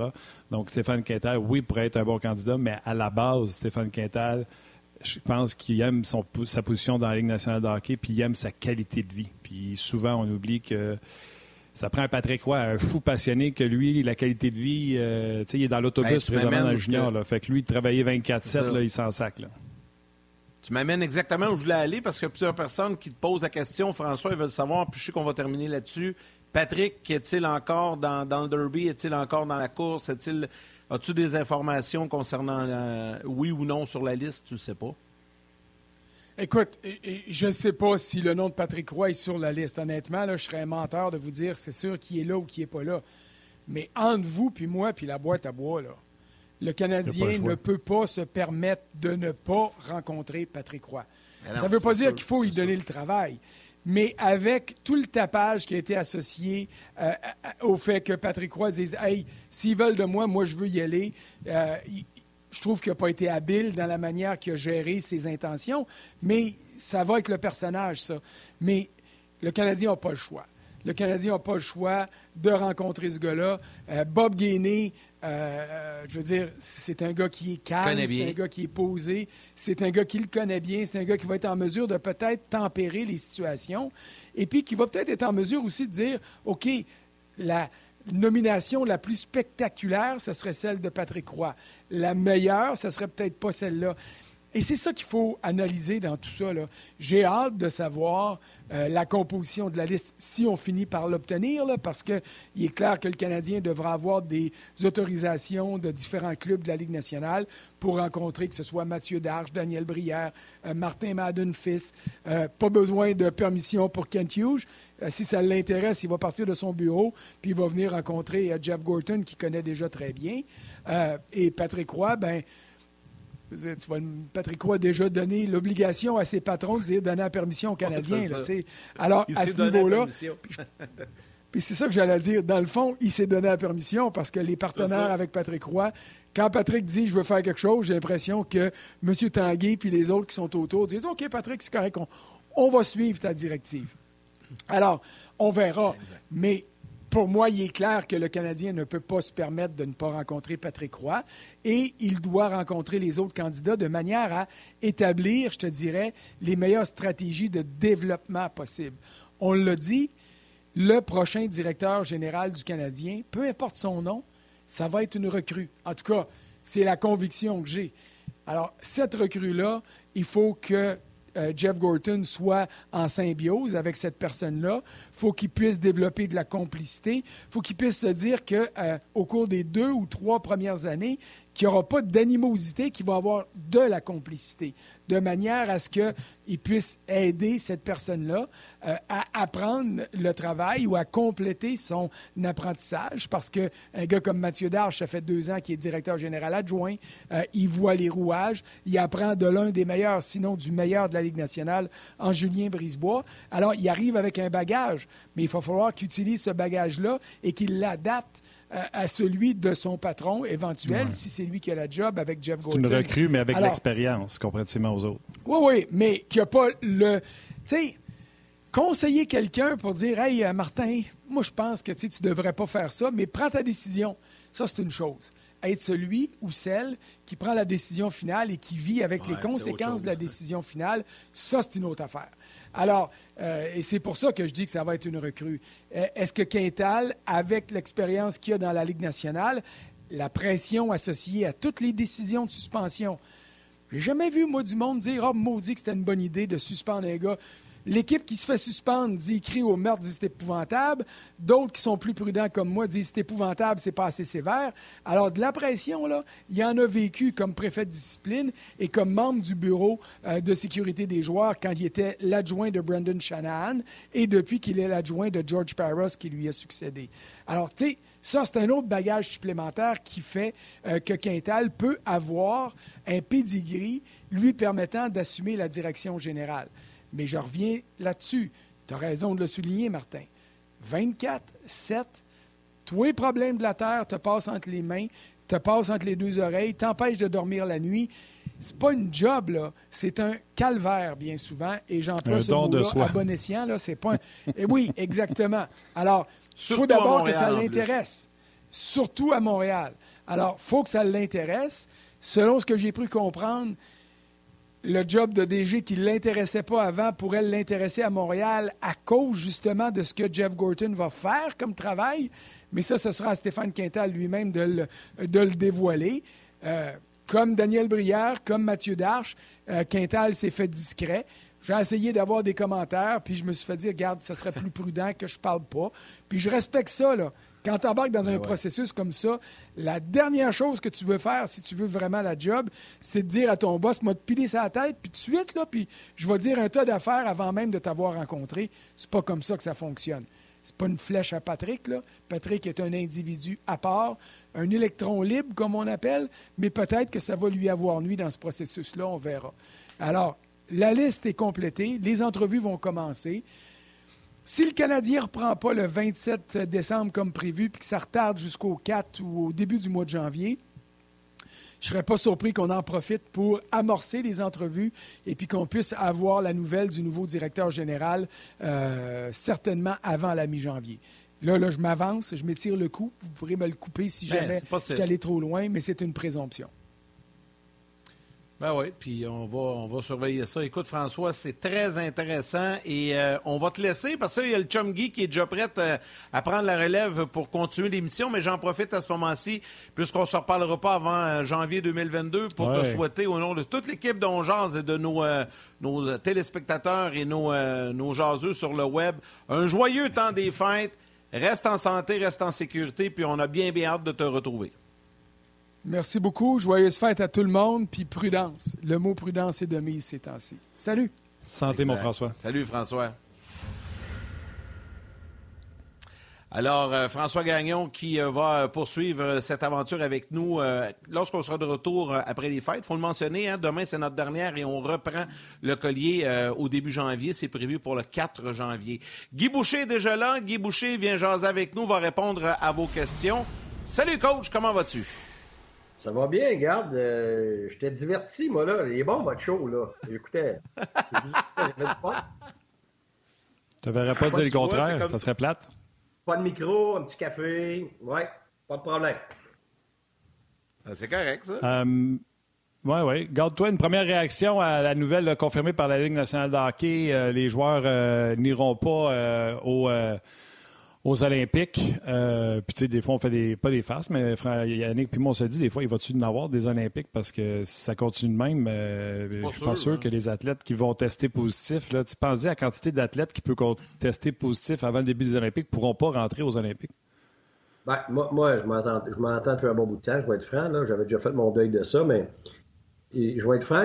Donc, Stéphane Quintal, oui, pourrait être un bon candidat, mais à la base, Stéphane Quintal, je pense qu'il aime sa position dans la Ligue nationale de hockey, puis il aime sa qualité de vie. Puis souvent, on oublie que ça prend un Patrick Roy, un fou passionné que lui, la qualité de vie, euh, il est dans l'autobus ben, présentement dans le junior. Là, fait que lui, de travailler 24-7, il s'en sac. Là. Tu m'amènes exactement où je voulais aller parce qu'il y a plusieurs personnes qui te posent la question. François, ils veulent savoir, puis je sais qu'on va terminer là-dessus. Patrick, est-il encore dans, dans, le derby? Est-il encore dans la course? Est-il, as-tu des informations concernant oui ou non sur la liste? Tu ne sais pas. Écoute, je ne sais pas si le nom de Patrick Roy est sur la liste. Honnêtement, là, je serais un menteur de vous dire c'est sûr qui est là ou qui n'est pas là. Mais entre vous, puis moi, puis la boîte à bois, là, le Canadien ne peut pas se permettre de ne pas rencontrer Patrick Roy. ça ne veut pas dire qu'il faut lui donner le travail. Mais avec tout le tapage qui a été associé euh, au fait que Patrick Roy dise Hey, s'ils veulent de moi, moi je veux y aller, euh, je trouve qu'il n'a pas été habile dans la manière qu'il a géré ses intentions, mais ça va avec le personnage, ça. Mais le Canadien n'a pas le choix. Le Canadien n'a pas le choix de rencontrer ce gars-là. Euh, Bob Gainey, euh, euh, je veux dire, c'est un gars qui est calme, c'est un gars qui est posé, c'est un gars qui le connaît bien, c'est un gars qui va être en mesure de peut-être tempérer les situations, et puis qui va peut-être être en mesure aussi de dire, OK, la, nomination la plus spectaculaire, ce serait celle de Patrick Roy. La meilleure, ce serait peut-être pas celle-là. Et c'est ça qu'il faut analyser dans tout ça. J'ai hâte de savoir euh, la composition de la liste si on finit par l'obtenir, parce qu'il est clair que le Canadien devra avoir des autorisations de différents clubs de la Ligue nationale pour rencontrer que ce soit Mathieu Darche, Daniel Brière, euh, Martin Madden-Fils. Euh, pas besoin de permission pour Kent Hughes. si ça l'intéresse, il va partir de son bureau, puis il va venir rencontrer Jeff Gorton, qui connaît déjà très bien. et Patrick Roy, ben tu vois, Patrick Roy a déjà donné l'obligation à ses patrons de dire donner la permission aux Canadiens. Alors, à ce niveau-là. Puis c'est ça que j'allais dire. Dans le fond, il s'est donné la permission parce que les partenaires avec Patrick Roy, quand Patrick dit je veux faire quelque chose, j'ai l'impression que M. Tanguay puis les autres qui sont autour disent OK, Patrick, c'est correct, on, va suivre ta directive. Alors, on verra. Mais pour moi, il est clair que le Canadien ne peut pas se permettre de ne pas rencontrer Patrick Roy et il doit rencontrer les autres candidats de manière à établir, je te dirais, les meilleures stratégies de développement possibles. On l'a dit, le prochain directeur général du Canadien, peu importe son nom, ça va être une recrue. En tout cas, c'est la conviction que j'ai. Alors, cette recrue-là, il faut que euh, Jeff Gorton soit en symbiose avec cette personne-là. Faut qu'il puisse développer de la complicité. Faut qu'il puisse se dire qu'au euh, cours des deux ou trois premières années, qu'il n'y aura pas d'animosité, qu'il va avoir de la complicité, de manière à ce qu'il puisse aider cette personne-là euh, à apprendre le travail ou à compléter son apprentissage, parce qu'un gars comme Mathieu Darche, ça fait deux ans qu'il est directeur général adjoint, euh, il voit les rouages, il apprend de l'un des meilleurs, sinon du meilleur de la Ligue nationale, en Julien Brisebois. Alors, il arrive avec un bagage, mais il va falloir qu'il utilise ce bagage-là et qu'il l'adapte à, celui de son patron éventuel, si c'est lui qui a la job avec Jeff Gordon. une recrue, mais avec l'expérience, comparativement aux autres. Oui, oui, mais qui n'a pas le... Tu sais, conseiller quelqu'un pour dire, « Hey, euh, Martin, moi, je pense que tu ne devrais pas faire ça, mais prends ta décision. » Ça, c'est une chose être celui ou celle qui prend la décision finale et qui vit avec les conséquences de la décision finale, ça, c'est une autre affaire. Alors, euh, et c'est pour ça que je dis que ça va être une recrue. Euh, est-ce que Quintal, avec l'expérience qu'il a dans la Ligue nationale, la pression associée à toutes les décisions de suspension, j'ai jamais vu, moi, du monde dire, oh, maudit que c'était une bonne idée de suspendre un gars. L'équipe qui se fait suspendre dit crie au meurtre, dit c'est épouvantable. D'autres qui sont plus prudents comme moi disent c'est épouvantable, c'est pas assez sévère. Alors, de la pression, là, il y en a vécu comme préfet de discipline et comme membre du bureau euh, de sécurité des joueurs quand il était l'adjoint de Brendan Shanahan et depuis qu'il est l'adjoint de George Paros qui lui a succédé. Alors, tu sais, ça, c'est un autre bagage supplémentaire qui fait euh, que Quintal peut avoir un pedigree lui permettant d'assumer la direction générale. Mais je reviens là-dessus. Tu as raison de le souligner, Martin. 24, 7, tous les problèmes de la terre te passent entre les mains, te passent entre les deux oreilles, t'empêchent de dormir la nuit. C'est pas une job, là. C'est un calvaire, bien souvent. Et j'emploie ce mot-là à bon escient, là. C'est pas Et eh oui, exactement. Alors, il faut d'abord que ça l'intéresse. Surtout à Montréal. Alors, il faut que ça l'intéresse. Selon ce que j'ai pu comprendre, le job de DG qui ne l'intéressait pas avant pourrait l'intéresser à Montréal à cause justement de ce que Jeff Gorton va faire comme travail. Mais ça, ce sera à Stéphane Quintal lui-même de le, dévoiler. Euh, comme Daniel Brière, comme Mathieu Darche, euh, Quintal s'est fait discret. J'ai essayé d'avoir des commentaires, puis je me suis fait dire, regarde, ça serait plus prudent que je parle pas. Puis je respecte ça, là. Quand tu embarques dans un ben processus comme ça, la dernière chose que tu veux faire, si tu veux vraiment la job, c'est de dire à ton boss, moi, te piler sa tête, puis de suite, là, puis je vais dire un tas d'affaires avant même de t'avoir rencontré. C'est pas comme ça que ça fonctionne. C'est pas une flèche à Patrick, là. Patrick est un individu à part, un électron libre, comme on appelle, mais peut-être que ça va lui avoir nuit dans ce processus-là, on verra. Alors, la liste est complétée, les entrevues vont commencer. Si le Canadien ne reprend pas le 27 décembre comme prévu, puis que ça retarde jusqu'au 4 ou au début du mois de janvier, je ne serais pas surpris qu'on en profite pour amorcer les entrevues et puis qu'on puisse avoir la nouvelle du nouveau directeur général euh, certainement avant la mi-janvier. Là, là, je m'avance, je m'étire le coup. Vous pourrez me le couper si ben, jamais j'allais trop loin, mais c'est une présomption. Ben oui, puis on va, on va surveiller ça. Écoute, François, c'est très intéressant et euh, on va te laisser parce qu'il y a le Chum Guy qui est déjà prêt euh, à, prendre la relève pour continuer l'émission, mais j'en profite à ce moment-ci, puisqu'on ne se reparlera pas avant euh, janvier 2022, pour te souhaiter au nom de toute l'équipe d'Ongeance et de nos, nos téléspectateurs et nos, nos jaseux sur le web, un joyeux temps des fêtes. Reste en santé, reste en sécurité, puis on a bien, bien hâte de te retrouver. Merci beaucoup. Joyeuse fête à tout le monde. Puis prudence. Le mot prudence est de mise ces temps-ci. Salut. Santé, mon François. Salut, François. Alors, euh, François Gagnon qui euh, va poursuivre cette aventure avec nous lorsqu'on sera de retour après les fêtes. Il faut le mentionner, hein, demain c'est notre dernière et on reprend le collier au début janvier. C'est prévu pour le 4 janvier. Guy Boucher est déjà là. Guy Boucher vient jaser avec nous, va répondre à vos questions. Salut coach, comment vas-tu? Ça va bien, regarde. Euh, je t'ai diverti, moi, là. Il est bon, votre show, là. J'écoutais. Tu ne verrais pas dire le contraire, ça serait plate. Pas de micro, un petit café. Ouais, pas de problème. Ah, c'est correct, ça. Euh, oui, oui. Garde-toi une première réaction à la nouvelle confirmée par la Ligue nationale de hockey. Euh, les joueurs n'iront pas au aux Olympiques. Euh, puis, tu sais, des fois, on fait des, pas des farces, mais frère Yannick, puis moi, on se dit, des fois, il va-tu en avoir des Olympiques parce que si ça continue de même, euh, je suis pas sûr hein. que les athlètes qui vont tester positif, là, tu penses à la quantité d'athlètes qui peuvent tester positif avant le début des Olympiques ne pourront pas rentrer aux Olympiques? Ben, moi, moi, je m'entends depuis un bon bout de temps, je vais être franc, là, j'avais déjà fait mon deuil de ça, mais je vais être franc,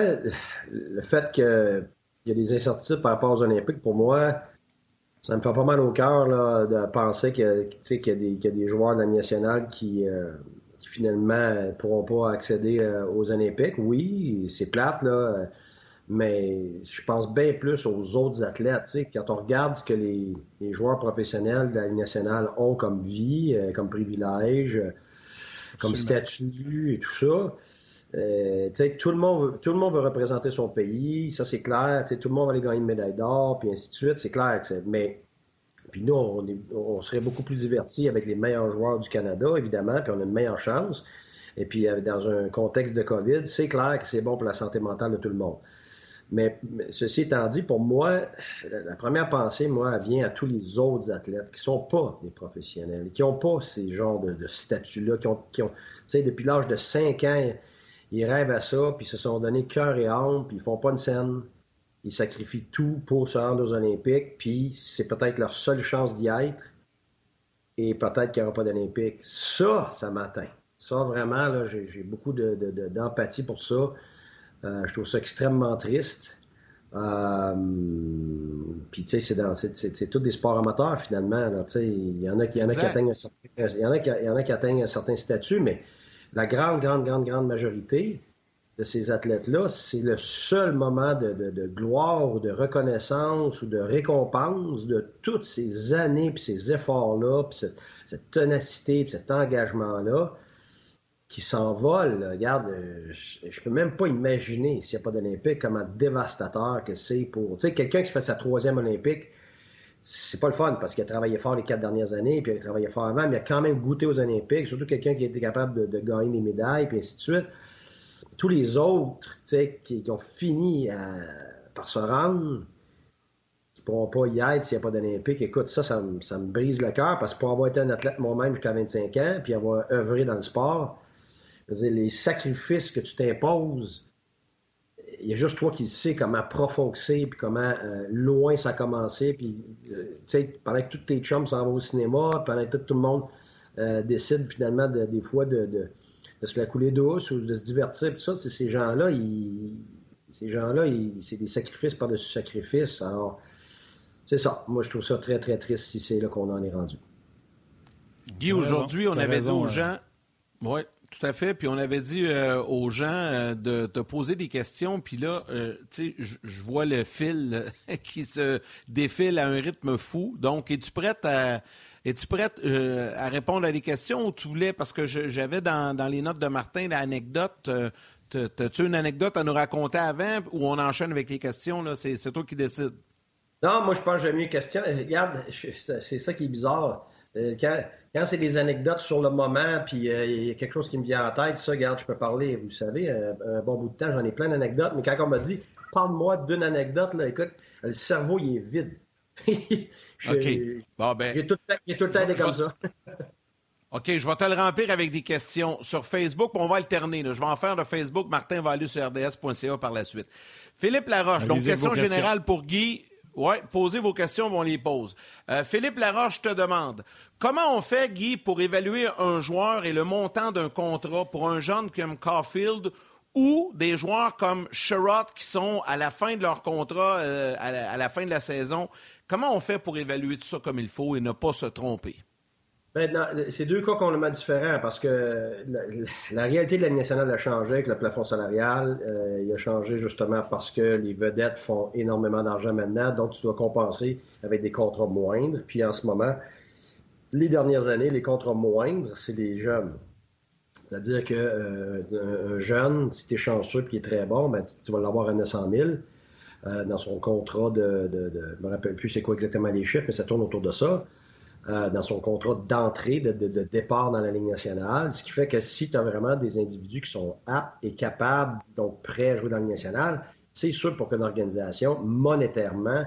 le fait qu'il y a des incertitudes par rapport aux Olympiques, pour moi, ça me fait pas mal au cœur de penser qu'il y, a des joueurs de la nationale qui, euh, qui finalement ne pourront pas accéder euh, aux Olympiques. Oui, c'est plate, là, mais je pense bien plus aux autres athlètes. Quand on regarde ce que les, joueurs professionnels de la nationale ont comme vie, euh, comme privilège, comme statut et tout ça, euh, tout, le monde, tout le monde veut représenter son pays, ça c'est clair. Tout le monde va aller gagner une médaille d'or, puis ainsi de suite, c'est clair. Mais puis nous, on, serait beaucoup plus divertis avec les meilleurs joueurs du Canada, évidemment, puis on a une meilleure chance. Et puis euh, dans un contexte de COVID, c'est clair que c'est bon pour la santé mentale de tout le monde. Mais, ceci étant dit, pour moi, la, première pensée, moi, elle vient à tous les autres athlètes qui sont pas des professionnels, qui n'ont pas ces genres de, de statuts-là, qui ont, qui ont tu sais, depuis l'âge de 5 ans, ils rêvent à ça, puis ils se sont donné cœur et âme, puis ils font pas une scène. Ils sacrifient tout pour se rendre aux Olympiques, puis c'est peut-être leur seule chance d'y être. Et peut-être qu'il n'y aura pas d'Olympiques. Ça, ça m'atteint. Ça, vraiment, là, j'ai, beaucoup d'empathie pour ça. Euh, je trouve ça extrêmement triste. Euh, puis, tu sais, c'est, tous des sports amateurs, finalement. Il y en a, qui, atteignent il y en a qui atteignent un certain statut, mais la grande, grande, grande, grande majorité de ces athlètes-là, c'est le seul moment de, gloire ou de reconnaissance ou de récompense de toutes ces années, puis ces efforts-là, puis cette, cette, ténacité, puis cet engagement-là qui s'envole. Regarde, je, ne peux même pas imaginer s'il n'y a pas d'Olympique comment dévastateur que c'est pour... Tu quelqu'un qui fait sa troisième Olympique, c'est pas le fun parce qu'il a travaillé fort les quatre dernières années, puis il a travaillé fort avant, mais il a quand même goûté aux Olympiques, surtout quelqu'un qui été capable de, gagner des médailles, puis ainsi de suite. Tous les autres qui, qui ont fini par se rendre, qui ne pourront pas y être s'il n'y a pas d'Olympique, écoute, ça, ça, me brise le cœur parce que pour avoir été un athlète moi-même jusqu'à 25 ans, puis avoir œuvré dans le sport, les sacrifices que tu t'imposes il y a juste toi qui sais comment profond puis comment euh, loin ça a commencé. Puis, euh, tu sais, pendant que tous tes chums s'en vont au cinéma, pendant que tout, le monde euh, décide finalement des fois de, se la couler douce ou de se divertir, puis ça, ces gens-là, ces gens-là, c'est des sacrifices par-dessus sacrifices. Alors, c'est ça. Moi, je trouve ça très, très triste si c'est là qu'on en est rendu. Guy, aujourd'hui, on avait dit aux gens. Ouais. Tout à fait. Puis on avait dit euh, aux gens euh, de te poser des questions. Puis là, euh, tu sais, je vois le fil qui se défile à un rythme fou. Donc, es-tu prête à. Es-tu prête à répondre à des questions ou tu voulais, parce que j'avais dans, les notes de Martin l'anecdote, as-tu une anecdote à nous raconter avant ou on enchaîne avec les questions? C'est, toi qui décides. Non, moi je pense que j'aime mieux question. Regarde, c'est ça qui est bizarre. Quand c'est des anecdotes sur le moment, puis euh, il y a quelque chose qui me vient en tête, ça, regarde, je peux parler, vous savez, euh, un, bon bout de temps, j'en ai plein d'anecdotes, mais quand on m'a dit, parle-moi d'une anecdote, là, écoute, le cerveau, il est vide. OK. Bon, ben. Il est tout le temps, été comme ça. OK, je vais te le remplir avec des questions sur Facebook. On va alterner. Je vais en faire de Facebook. Martin va aller sur rds.ca par la suite. Philippe Laroche, donc question générale pour Guy. Oui, posez vos questions, on les pose. Euh, Philippe Laroche te demande comment on fait, Guy, pour évaluer un joueur et le montant d'un contrat pour un jeune comme Caulfield ou des joueurs comme Sherrod qui sont à la fin de leur contrat, euh, à, la, fin de la saison? Comment on fait pour évaluer tout ça comme il faut et ne pas se tromper? Ben, c'est deux cas complètement différents parce que la, réalité de la nationale a changé avec le plafond salarial. Euh, il a changé justement parce que les vedettes font énormément d'argent maintenant, donc tu dois compenser avec des contrats moindres. Puis en ce moment, les dernières années, les contrats moindres, c'est des jeunes. C'est-à-dire qu'un euh, jeune, si tu es chanceux et qui est très bon, ben, tu, vas l'avoir à 900 000 euh, dans son contrat de, de, Je me rappelle plus c'est quoi exactement les chiffres, mais ça tourne autour de ça. Euh, dans son contrat d'entrée, de, départ dans la Ligue nationale. Ce qui fait que si tu as vraiment des individus qui sont aptes et capables, donc prêts à jouer dans la Ligue nationale, c'est sûr pour qu'une organisation, monétairement,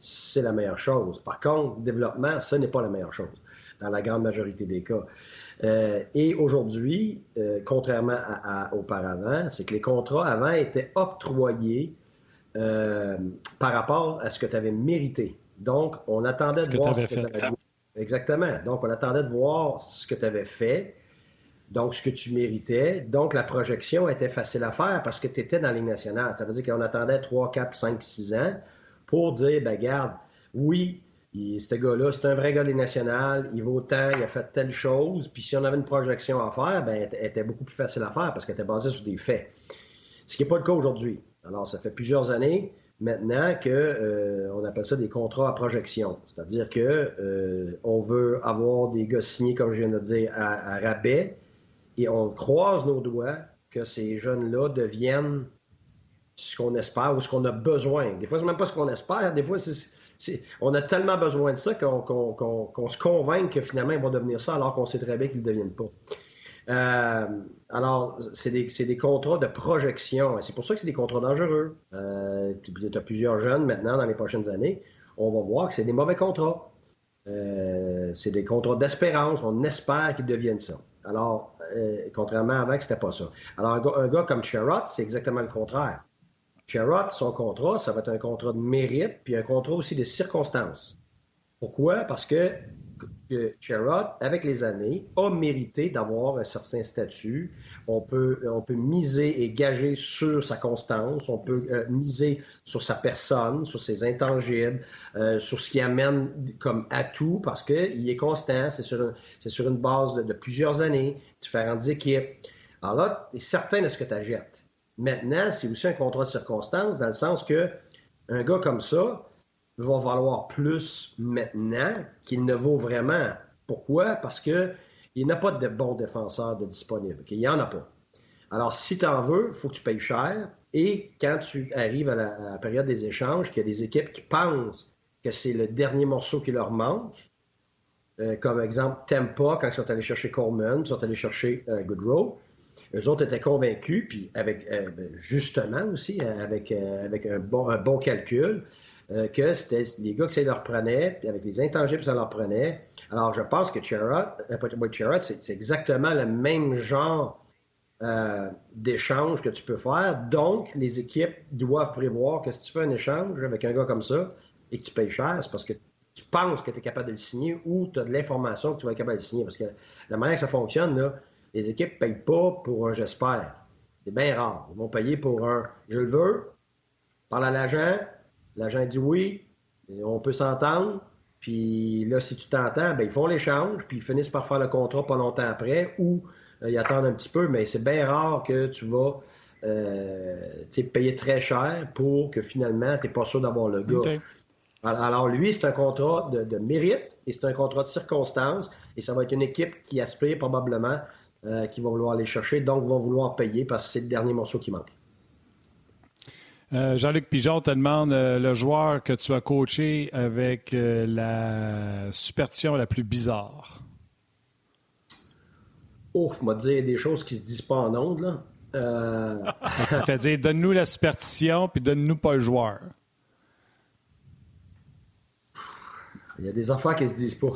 c'est la meilleure chose. Par contre, développement, ce n'est pas la meilleure chose dans la grande majorité des cas. Euh, et aujourd'hui, euh, contrairement à, auparavant, c'est que les contrats avant étaient octroyés par rapport à ce que tu avais mérité. Donc, on attendait de voir ce que tu avais Exactement. Donc, on attendait de voir ce que tu avais fait, donc ce que tu méritais. Donc, la projection était facile à faire parce que tu étais dans les nationale. Ça veut dire qu'on attendait 3, 4, 5, 6 ans pour dire, ben garde, oui, ce gars-là, c'est un vrai gars des nationales, il vaut tant, il a fait telle chose, puis si on avait une projection à faire, ben, elle était beaucoup plus facile à faire parce qu'elle était basée sur des faits. Ce qui n'est pas le cas aujourd'hui. Alors, ça fait plusieurs années maintenant que euh, on appelle ça des contrats à projection. C'est-à-dire que euh, on veut avoir des gars signés, comme je viens de dire, à, rabais, et on croise nos doigts que ces jeunes-là deviennent ce qu'on espère ou ce qu'on a besoin. Des fois, c'est même pas ce qu'on espère. Des fois, on a tellement besoin de ça qu'on se convainc que finalement, ils vont devenir ça alors qu'on sait très bien qu'ils ne deviennent pas. Euh, alors, c'est des, contrats de projection. C'est pour ça que c'est des contrats dangereux. Euh, tu as plusieurs jeunes maintenant dans les prochaines années. On va voir que c'est des mauvais contrats. Euh, c'est des contrats d'espérance. On espère qu'ils deviennent ça. Alors, contrairement à avant, c'était pas ça. Alors, un gars, comme Sherrod, c'est exactement le contraire. Sherrod, son contrat, ça va être un contrat de mérite, puis un contrat aussi de circonstances. Pourquoi? Parce que que Sherrod, avec les années, a mérité d'avoir un certain statut. On peut, on peut miser et gager sur sa constance, on peut euh, miser sur sa personne, sur ses intangibles, euh, sur ce qui amène comme atout, parce qu'il est constant, c'est sur, une base de, plusieurs années, différentes équipes. Alors là, tu es certain de ce que tu achètes. Maintenant, c'est aussi un contrat de circonstance, dans le sens que un gars comme ça, va valoir plus maintenant qu'il ne vaut vraiment. Pourquoi? Parce qu'il n'y a pas de bons défenseurs de disponibles. Il n'y en a pas. Alors, si tu en veux, il faut que tu payes cher. Et quand tu arrives à la, période des échanges, qu'il y a des équipes qui pensent que c'est le dernier morceau qui leur manque, euh, comme exemple Tampa, quand ils sont allés chercher Coleman, ils sont allés chercher euh, Goodrow, eux autres étaient convaincus, puis avec euh, ben, justement aussi, avec, avec un bon calcul, euh, que c'était les gars que ça leur prenait, puis avec les intangibles, ça leur prenait. Alors, je pense que Cherrod, euh, c'est exactement le même genre euh, d'échange que tu peux faire. Donc, les équipes doivent prévoir que si tu fais un échange avec un gars comme ça et que tu payes cher, c'est parce que tu penses que tu es capable de le signer ou tu as de l'information que tu vas être capable de le signer. Parce que la manière que ça fonctionne, les équipes ne payent pas pour un j'espère. C'est bien rare. Ils vont payer pour un je le veux, parle à l'agent, L'agent dit oui, on peut s'entendre. Puis là, si tu t'entends, ben, ils font l'échange, puis ils finissent par faire le contrat pas longtemps après, ou euh, ils attendent un petit peu, mais c'est bien rare que tu vas euh, payer très cher pour que finalement, tu n'es pas sûr d'avoir le gars. Alors, lui, c'est un contrat de, mérite et c'est un contrat de circonstance, et ça va être une équipe qui aspire probablement, euh, qui va vouloir aller chercher, donc va vouloir payer parce que c'est le dernier morceau qui manque. Euh, Jean-Luc Pigeon te demande euh, le joueur que tu as coaché avec euh, la superstition la plus bizarre. Ouf, m'a dit des choses qui se disent pas en ondes, là. Fait dire donne-nous la superstition, puis donne-nous pas le joueur. Il y a des affaires qui se disent pas.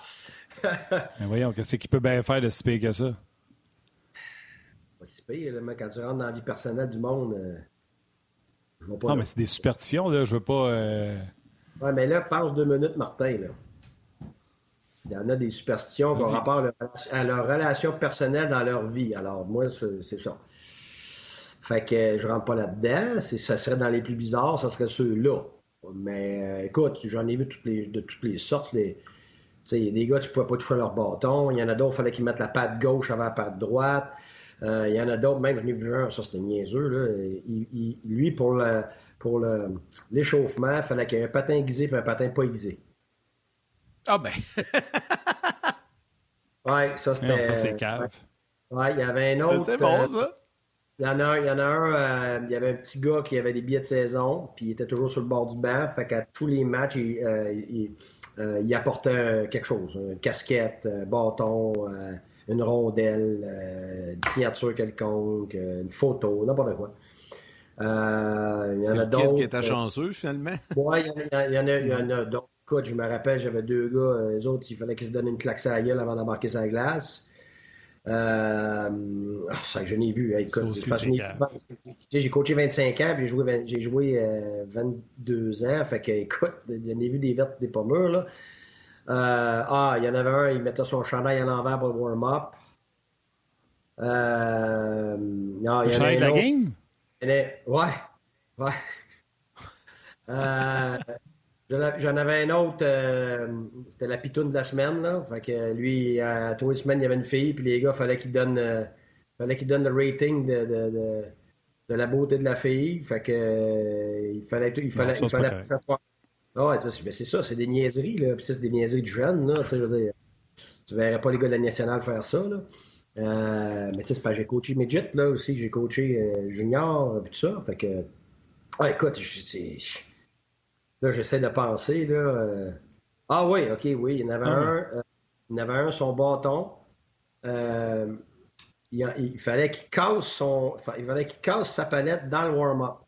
Ben voyons, qu'est-ce qu'il peut bien faire de si pire que ça? Pas si pire, mais quand tu rentres dans la vie personnelle du monde, euh, je vois pas. Non, mais c'est des superstitions, là. Je veux pas. Euh... Ouais, mais là, passe deux minutes, Martin, là. Il y en a des superstitions par rapport à leur, relation personnelle dans leur vie. Alors, moi, c'est ça. Fait que je rentre pas là-dedans. Ça serait dans les plus bizarres, ça serait ceux-là. Mais euh, écoute, j'en ai vu toutes les, de toutes les sortes. Les, il y a des gars, tu pouvais pas toucher leur bâton. Il y en a d'autres, il fallait qu'ils mettent la patte gauche avant la patte droite. Euh, il y en a d'autres, même, je n'ai vu un, ça c'était niaiseux, là. lui, pour le, pour l'échauffement, il fallait qu'il y ait un patin aiguisé et un patin pas aiguisé. Ah ben! ouais, ça c'était. ça c'est cave. Ouais, il y avait un autre. C'est bon, euh, ça? Il y en a un, il y en a un euh, il y avait un petit gars qui avait des billets de saison, puis il était toujours sur le bord du banc. Fait qu'à tous les matchs, il, euh, il apportait quelque chose, une casquette, un bâton, une rondelle, une signature quelconque, une photo, n'importe quoi. il y en a d'autres. qui était chanceux, finalement. Oui, il y en a, d'autres. je me rappelle, j'avais deux gars, les autres, il fallait qu'ils se donnent une claque à la gueule avant d'embarquer sa glace. Euh, oh, ça, je n'ai vu. j'ai coaché 25 ans, puis j'ai joué, j'ai joué 22 euh, ans. Fait que, écoute, j'en ai vu des vertes, des pommures, là. Euh, ah, il y en avait un, il mettait son chandail à l'envers pour le warm-up. Euh, non, il y de la game? Ouais. Ouais. euh, J'en avais un autre, euh, c'était la pitoune de la semaine, là. Fait que lui, à tous les semaines, il y avait une fille, puis les gars, fallait qu'ils donnent, euh, fallait qu'ils donnent le rating de, de, de, de, la beauté de la fille. Fait que, il fallait, il fallait, il fallait ah ouais, ben, c'est ça, c'est des niaiseries, là. Puis c'est des niaiseries de jeunes, là. Tu, dire, tu verrais pas les gars de la nationale faire ça, là. mais tu sais, c'est pas, j'ai coaché midget, là, aussi, j'ai coaché junior, puis tout ça. Fait que, ah, écoute, c'est Là, j'essaie de penser. Là, euh, Ah oui, OK, oui. Il y en avait ah un. Euh, il y en avait un, son bâton. Euh, il, fallait qu'il casse son. Il fallait qu'il casse sa palette dans le warm-up.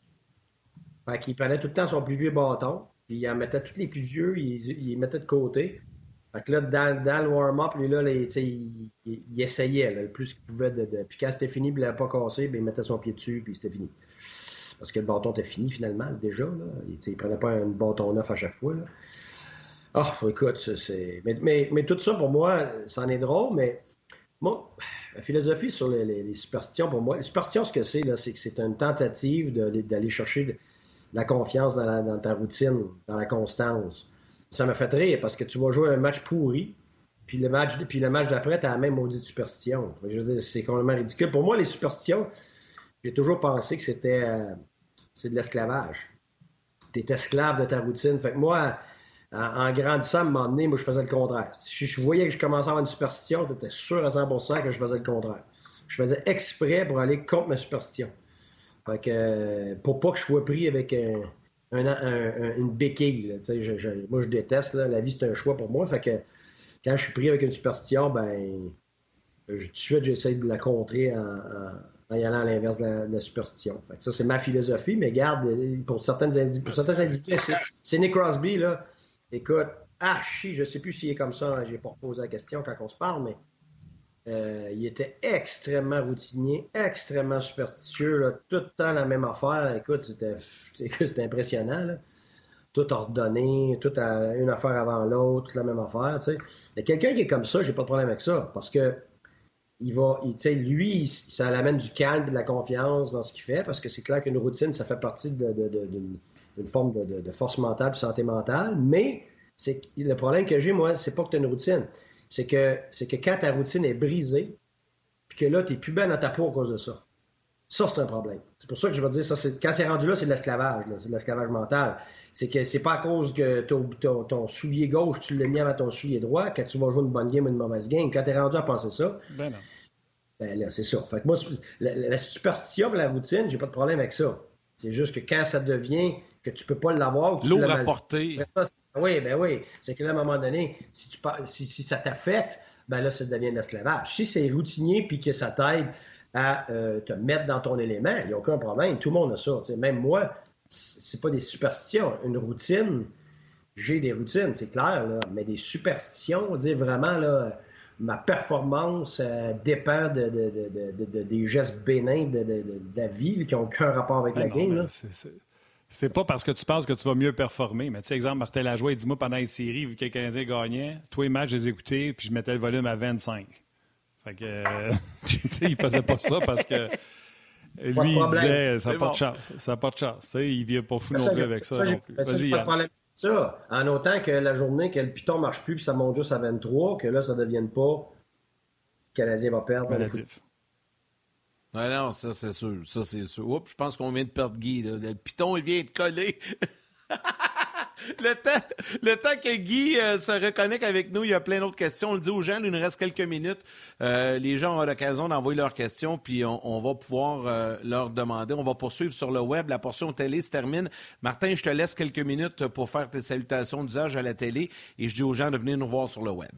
Fait qu'il prenait tout le temps son plus vieux bâton. Puis il en mettait tous les plus vieux, il, il mettait de côté. Fait que là, dans, le warm-up, lui, là, il, il, essayait le plus qu'il pouvait. De, Puis quand c'était fini, il ne l'avait pas cassé, bien, il mettait son pied dessus, puis c'était fini parce que le bâton était fini finalement déjà. Il ne prenait pas un bâton neuf à chaque fois. Ah, écoute, c'est. Mais, tout ça, pour moi, c'en est drôle, mais moi, la philosophie sur les, superstitions, pour moi, les superstitions, ce que c'est, c'est que c'est une tentative d'aller chercher la confiance dans, ta routine, dans la constance. Ça m'a fait rire parce que tu vas jouer un match pourri, puis le match, puis le match d'après, tu as la même maudite superstition. Je veux dire, c'est complètement ridicule. Pour moi, les superstitions, j'ai toujours pensé que c'était. Euh, de l'esclavage. Tu es esclave de ta routine. Fait moi, en, grandissant, à un moment donné, moi, je faisais le contraire. Si je voyais que je commençais à avoir une superstition, tu étais sûr à 100% que je faisais le contraire. Je faisais exprès pour aller contre ma superstition. Fait que, pour pas que je sois pris avec une béquille. moi, je déteste. la vie, c'est un choix pour moi. Fait que quand je suis pris avec une superstition, ben, tout de suite, j'essaie de la contrer en en y allant à l'inverse de, la, superstition. ça, c'est ma philosophie, mais garde, pour, certaines pour certains individus, c'est Nick Crosby, là. Écoute, archi, je sais plus s'il est comme ça, hein, j'ai pas posé la question quand on se parle, mais euh, il était extrêmement routinier, extrêmement superstitieux, tout le temps la même affaire. Écoute, c'était impressionnant. Tout ordonné, tout à, une affaire avant l'autre, toute la même affaire. Tu sais. quelqu'un qui est comme ça, j'ai pas de problème avec ça. Parce que il va, lui, ça l'amène du calme et de la confiance dans ce qu'il fait, parce que c'est clair qu'une routine, ça fait partie d'une forme de, force mentale, de santé mentale. Mais le problème que j'ai, moi, c'est pas que tu as une routine. C'est que, c'est que quand ta routine est brisée, puis que là, tu n'es plus bien dans ta peau à cause de ça. Ça, c'est un problème. C'est pour ça que je vais dire ça. Quand c'est rendu là, c'est de l'esclavage. C'est de l'esclavage mental. C'est que c'est pas à cause que ton, soulier gauche, tu l'as mis avant ton soulier droit, que tu vas jouer une bonne game ou une mauvaise game. Quand tu es rendu à penser ça, ben non. Ben là, c'est ça. Fait moi, la, superstition et la routine, j'ai pas de problème avec ça. C'est juste que quand ça devient que tu peux pas l'avoir, l'eau à portée. Oui, ben oui. C'est que là, à un moment donné, si, tu, si, ça t'affecte, ben là, ça devient de l'esclavage. Si c'est routinier puis que ça t'aide à euh, te mettre dans ton élément, il n'y a aucun problème. Tout le monde a ça. même moi, c'est pas des superstitions. Une routine, j'ai des routines, c'est clair, là, mais des superstitions, dire vraiment, là, ma performance euh, dépend de, des gestes bénins de, la vie qui n'ont aucun rapport avec la game. C'est pas parce que tu penses que tu vas mieux performer. Mais tu sais, exemple, Martin Lajoie, dis-moi pendant les séries, vu que les Canadiens gagnaient, tous les matchs, je les écoutais, puis je mettais le volume à 25. Fait que, euh, tu sais, il faisait pas ça parce que lui, il disait, ça n'a pas, de chance. Ça n'a pas de chance. il vient pas fou non plus avec ça. Vas-y, ça. En autant que la journée que le piton marche plus puis ça monte juste à 23, que là, ça ne devienne pas. Le Canadien va perdre. Ouais, non, ça, c'est sûr. Ça, c'est sûr. Oups, je pense qu'on vient de perdre Guy. Le piton, il vient de coller. le, temps, le temps que Guy euh, se reconnecte avec nous, il y a plein d'autres questions. On le dit aux gens, il nous reste quelques minutes. Euh, les gens ont l'occasion d'envoyer leurs questions, puis on, va pouvoir euh, leur demander. On va poursuivre sur le web. La portion télé se termine. Martin, je te laisse quelques minutes pour faire tes salutations d'usage à la télé et je dis aux gens de venir nous voir sur le web.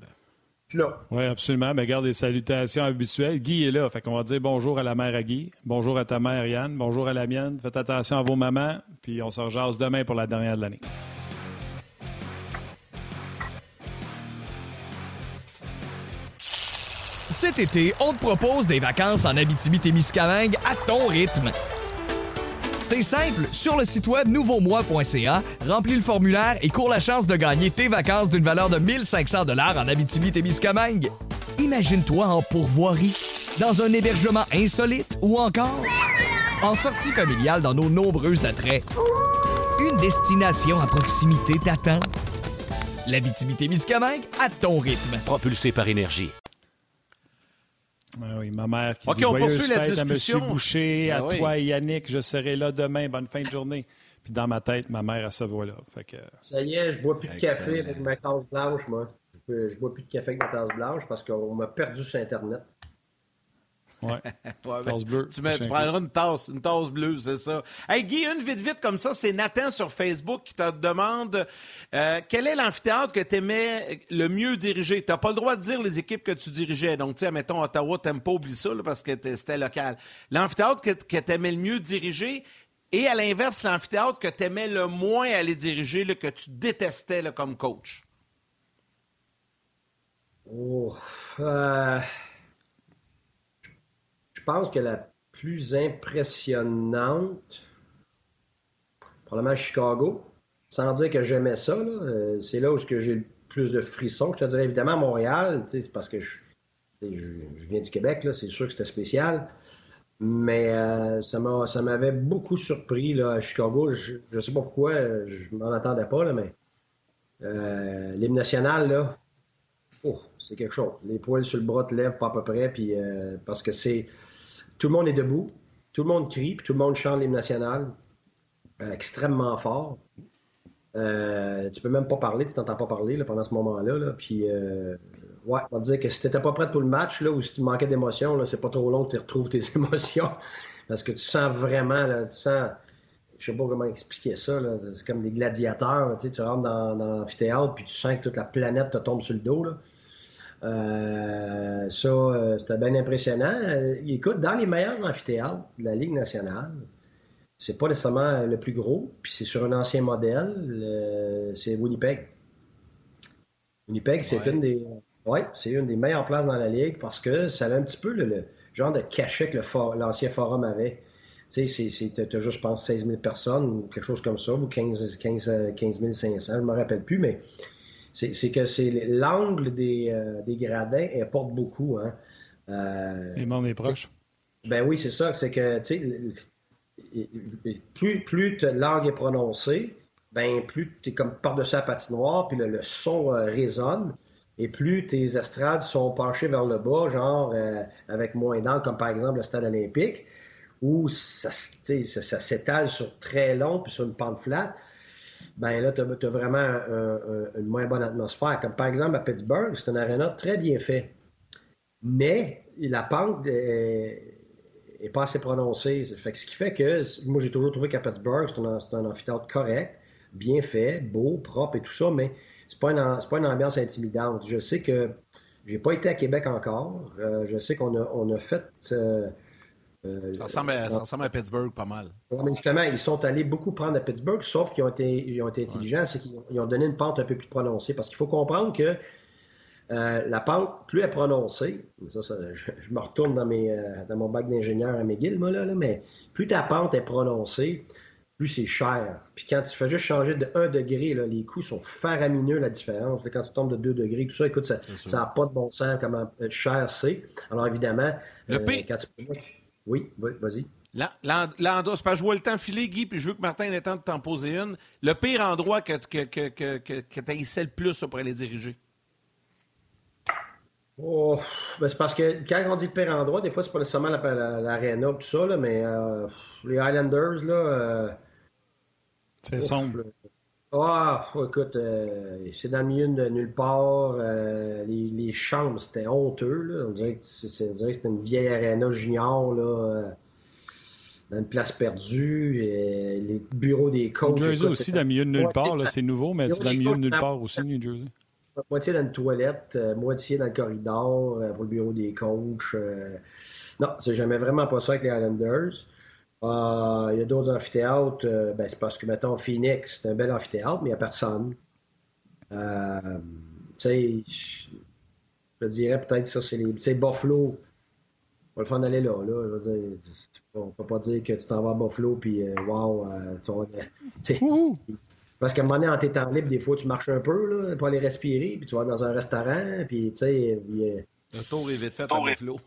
Oui, absolument. Mais ben, garde les salutations habituelles. Guy est là. Fait qu'on va dire bonjour à la mère à Guy, bonjour à ta mère Yann, bonjour à la mienne. Faites attention à vos mamans, puis on se rejase demain pour la dernière de l'année. Cet été, on te propose des vacances en Abitibi-Témiscamingue à ton rythme. C'est simple, sur le site web nouveaumois.ca, remplis le formulaire et cours la chance de gagner tes vacances d'une valeur de 1500 dollars en Abitibi-Témiscamingue. Imagine-toi en pourvoirie, dans un hébergement insolite ou encore en sortie familiale dans nos nombreux attraits. Une destination à proximité t'attend. L'Abitibi-Témiscamingue à ton rythme. Propulsé par énergie. Ah oui, ma mère qui dit on poursuit la discussion. à M. Boucher, à ah toi et Yannick, je serai là demain, bonne fin de journée. Puis dans ma tête, ma mère, elle se voit là. Que... Ça y est, je bois plus de café avec ma tasse blanche, moi. Je, je bois plus de café avec ma tasse blanche parce qu'on m'a perdu sur Internet. Ouais. tasse bleue. Tu, tu prendras une tasse, une tasse bleue, c'est ça. Hey Guy, une vite vite comme ça, c'est Nathan sur Facebook qui te demande euh, quel est l'amphithéâtre que tu aimais le mieux diriger? Tu n'as pas le droit de dire les équipes que tu dirigeais. Donc, tu sais, mettons Ottawa, t'aimes pas oublier ça parce que c'était local. L'amphithéâtre que, que tu aimais le mieux diriger et à l'inverse, l'amphithéâtre que tu aimais le moins aller diriger, que tu détestais comme coach? Oh, euh, pense que la plus impressionnante, probablement Chicago, sans dire que j'aimais ça, euh, c'est là où j'ai le plus de frissons. Je te dirais évidemment Montréal, c'est parce que je, viens du Québec, c'est sûr que c'était spécial. Mais euh, ça m'avait beaucoup surpris là, à Chicago. Je ne sais pas pourquoi, je m'en attendais pas, là, mais euh, l'hymne national, là, oh, c'est quelque chose. Les poils sur le bras te lèvent pas à peu près, puis, parce que c'est tout le monde est debout, tout le monde crie, puis tout le monde chante l'hymne national euh, extrêmement fort. Euh, tu peux même pas parler, tu t'entends pas parler pendant ce moment-là. Puis, euh, ouais, on va dire que si t'étais pas prêt pour le match, là, ou si tu manquais d'émotion, c'est pas trop long que tu retrouves tes émotions. Parce que tu sens vraiment, là, tu sens, je sais pas comment expliquer ça, c'est comme des gladiateurs. Tu rentres dans, dans l'amphithéâtre, puis tu sens que toute la planète te tombe sur le dos. Là. Euh, ça, euh, c'était bien impressionnant. Euh, écoute, dans les meilleurs amphithéâtres de la Ligue nationale, c'est pas nécessairement le plus gros, puis c'est sur un ancien modèle, c'est Winnipeg. Winnipeg, c'est une des ouais, c'est une des meilleures places dans la Ligue parce que ça a un petit peu le, genre de cachet que l'ancien forum avait. Tu sais, tu as juste, je pense, 16 000 personnes ou quelque chose comme ça, ou 15, 15, 15 500, je ne me rappelle plus, mais c'est que c'est l'angle des, euh, des, gradins importe beaucoup. Hein. Euh, Les membres est proche. Ben oui, c'est ça. C'est que plus, plus l'angle est prononcé, ben plus tu es comme par-dessus la patinoire, puis le, son euh, résonne. Et plus tes estrades sont penchées vers le bas, genre avec moins d'angle, comme par exemple le stade olympique, où ça, ça s'étale sur très long puis sur une pente flat ben là, tu as, vraiment une moins bonne atmosphère. Comme par exemple à Pittsburgh, c'est un aréna très bien fait. Mais la pente est, pas assez prononcée. Ce qui fait que, moi, j'ai toujours trouvé qu'à Pittsburgh, c'est un, amphithéâtre correct, bien fait, beau, propre et tout ça, mais c'est pas, pas une ambiance intimidante. Je sais que j'ai pas été à Québec encore. Euh, je sais qu'on a, on a fait euh, euh, ça, ressemble à, Pittsburgh pas mal. mais justement, ils sont allés beaucoup prendre à Pittsburgh, sauf qu'ils ont été, ont été intelligents, c'est qu'ils ont donné une pente un peu plus prononcée. Parce qu'il faut comprendre que euh, la pente, plus elle est prononcée, ça, je, me retourne dans, mes, euh, dans mon bac d'ingénieur à McGill, moi, là, mais plus ta pente est prononcée, plus c'est cher. Puis quand tu fais juste changer de 1 degré, là, les coûts sont faramineux, la différence. Quand tu tombes de 2 degrés, tout ça, écoute, ça n'a pas de bon sens comment cher c'est. Alors évidemment, le P... quand tu oui, vas-y. L'endroit, c'est pas jouer le temps filer, Guy, puis je veux que Martin ait le temps de t'en poser une. Le pire endroit que, que, que, que, que tu le plus pour aller diriger? Oh, ben c'est parce que quand on dit le pire endroit, des fois, c'est pas nécessairement l'aréna, tout ça, là, mais euh, les Highlanders, là. Euh, c'est sombre. Ah, écoute, euh, c'est dans le milieu de nulle part. les, les, chambres, c'était honteux, là. On dirait que c'était une vieille aréna junior, là dans une place perdue, les bureaux des coachs. New Jersey aussi, dans le milieu de nulle part, c'est nouveau, mais c'est dans le milieu de nulle part aussi, New Jersey. Moitié dans une toilette, euh, moitié dans le corridor euh, pour le bureau des coachs. Euh. non, c'est jamais vraiment pas ça avec les Islanders. Il y a d'autres amphithéâtres. ben, c'est parce que, mettons, Phoenix, c'est un bel amphithéâtre, mais il n'y a personne. tu sais, je dirais peut-être que ça, c'est les. Tu sais, Buffalo, on va le faire d'aller là. là. Je veux dire, on peut pas dire que tu t'en vas à Buffalo puis euh, wow, euh, parce qu'à un moment donné, en t'étant libre, des fois, tu marches un peu là, pour aller respirer, puis tu vas dans un restaurant, puis tu sais. Euh, le tour est vite fait à Buffalo.